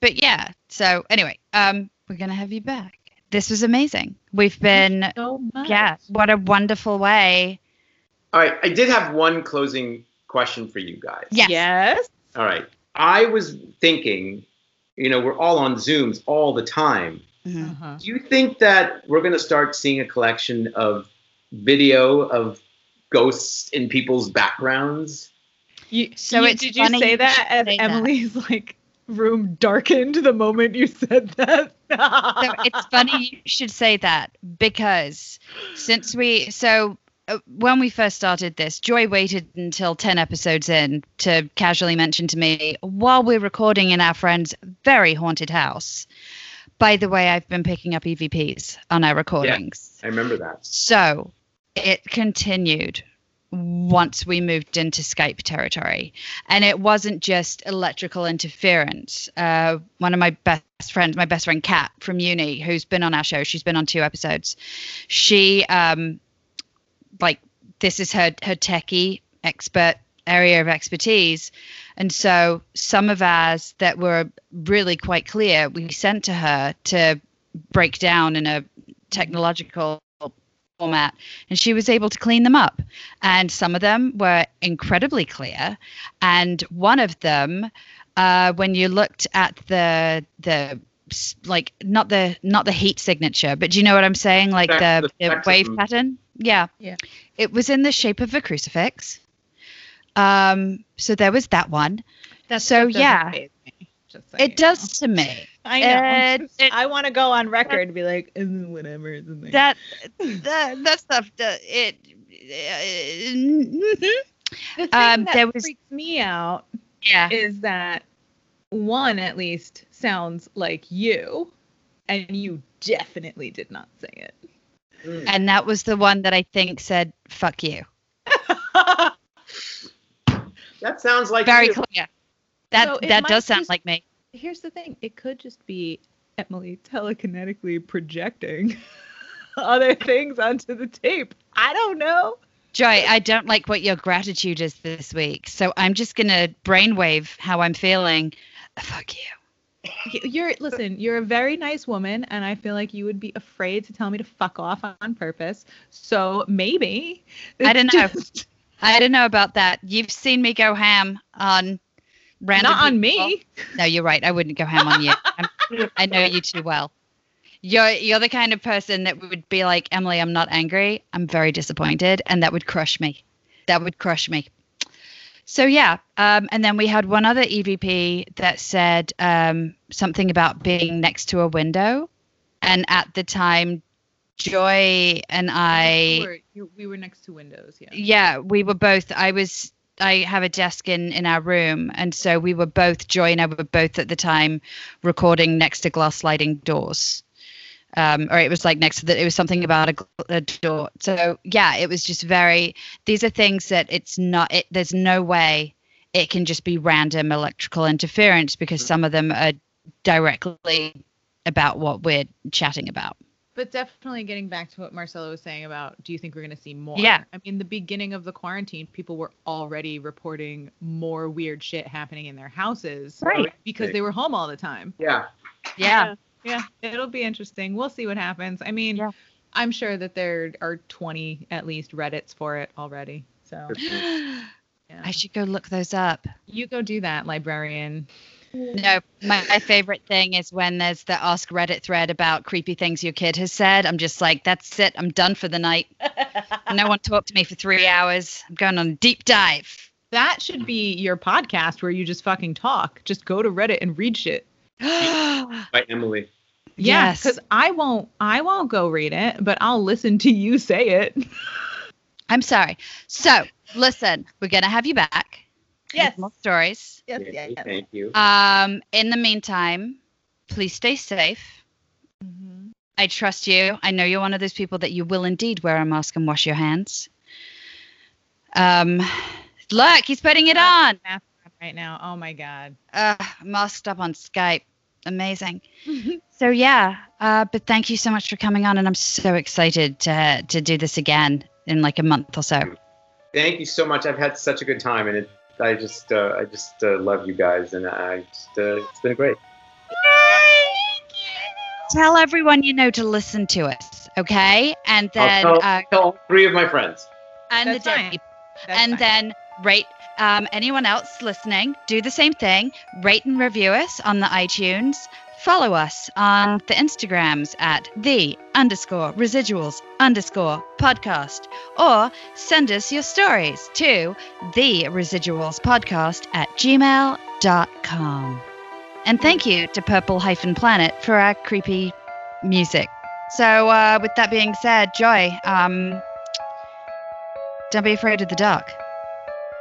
but yeah. So anyway, um, we're gonna have you back. This was amazing. We've been So much. Yeah, what a wonderful way. All right, I did have one closing question for you guys. Yes. Yes. All right. I was thinking, you know, we're all on Zooms all the time. Mhm. Uh-huh. Do you think that we're going to start seeing a collection of video of ghosts in people's backgrounds? You, So you- it's did you say that should as say that. Emily's like room darkened the moment you said that. so it's funny you should say that because since we so when we first started this, Joy waited until 10 episodes in to casually mention to me while we're recording in our friend's very haunted house. By the way, I've been picking up EVPs on our recordings. Yeah, I remember that. So it continued once we moved into Skype territory. And it wasn't just electrical interference. Uh, one of my best friends, my best friend Kat from uni, who's been on our show, she's been on two episodes. She, um, like, this is her her techie expert area of expertise. And so some of ours that were really quite clear, we sent to her to break down in a technological format and she was able to clean them up. And some of them were incredibly clear. And one of them uh, when you looked at the the like not the not the heat signature but do you know what i'm saying? Like the, the the wave pattern yeah Yeah. it was in the shape of a crucifix um so there was that one That So, yeah. me, so it does know. to me I know. Uh, it- I want to go on record and be like, "Mm, whatever. It's a thing." that that that stuff does it uh, mhm. the thing um, that there was- freaks me out yeah is that one at least sounds like you, and you definitely did not say it. And that was the one that I think said "fuck you." That sounds like Very you. clear. That So that does sound just- like me. Here's the thing: it could just be Emily telekinetically projecting other things onto the tape. I don't know. Joy, I don't like what your gratitude is this week, so I'm just gonna brainwave how I'm feeling. Fuck you. You're listen. You're a very nice woman, and I feel like you would be afraid to tell me to fuck off on purpose. So maybe I don't know. just- I don't know about that. You've seen me go ham on random. not on people. me. No, you're right. I wouldn't go ham on you. I know you too well. You're you're the kind of person that would be like, Emily, I'm not angry. I'm very disappointed, and that would crush me. That would crush me. So yeah, um, and then we had one other EVP that said um, something about being next to a window, and at the time, Joy and I You were- you- we were next to windows. Yeah. yeah we were both i was i have a desk in in our room and so we were both joy and i were both at the time recording next to glass sliding doors um or it was like next to the it was something about a, a door so yeah it was just very these are things that it's not it there's no way it can just be random electrical interference because some of them are directly about what we're chatting about But definitely getting back to what Marcelo was saying about do you think we're going to see more? Yeah. I mean, the beginning of the quarantine, people were already reporting more weird shit happening in their houses Right. because they were home all the time. Yeah. yeah Yeah. It'll be interesting. We'll see what happens. I mean, Yeah. I'm sure that there are 20 at least Reddits for it already. So yeah. i should go look those up you go do that, librarian. No, my, my favorite thing is when there's the Ask Reddit thread about creepy things your kid has said. I'm just like, that's it. I'm done for the night. no one talked to me for three hours. I'm going on a deep dive. That should be your podcast where you just fucking talk. Just go to Reddit and read shit. By Emily. Yeah, Yes. because I won't I won't go read it, but I'll listen to you say it. I'm sorry. So, listen, we're going to have you back. Yes. More stories. Yes, Yay, Thank you. Um, in the meantime, please stay safe. Mhm. I trust you. I know you're one of those people that you will indeed wear a mask and wash your hands. Um, look, he's putting it on. Math right now. Oh my god. uh, masked up on Skype. Amazing. so yeah, uh, but thank you so much for coming on, and I'm so excited to to do this again in like a month or so. Thank you so much. I've had such a good time, and it, I just, uh, I just uh, love you guys, and I just, uh, it's been great. Yay Tell everyone you know to listen to us, okay? And then I'll uh, tell, tell three of my friends. and That's the dead fine. people. That's and fine. then rate um, anyone else listening. Do the same thing. Rate and review us on the iTunes. Follow us on the Instagrams at the underscore residuals underscore podcast, or send us your stories to the residuals podcast at gmail.com. And thank you to Purple Hyphen Planet for our creepy music. So, uh, with that being said, Joy, um, don't be afraid of the dark.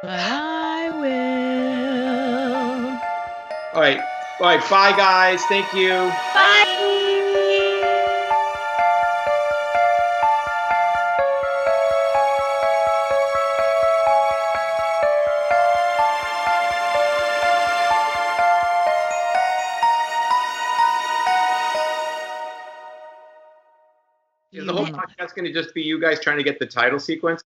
But I will. All right. All right. Bye, guys. Thank you. Bye. Is the whole podcast going to just be you guys trying to get the title sequence?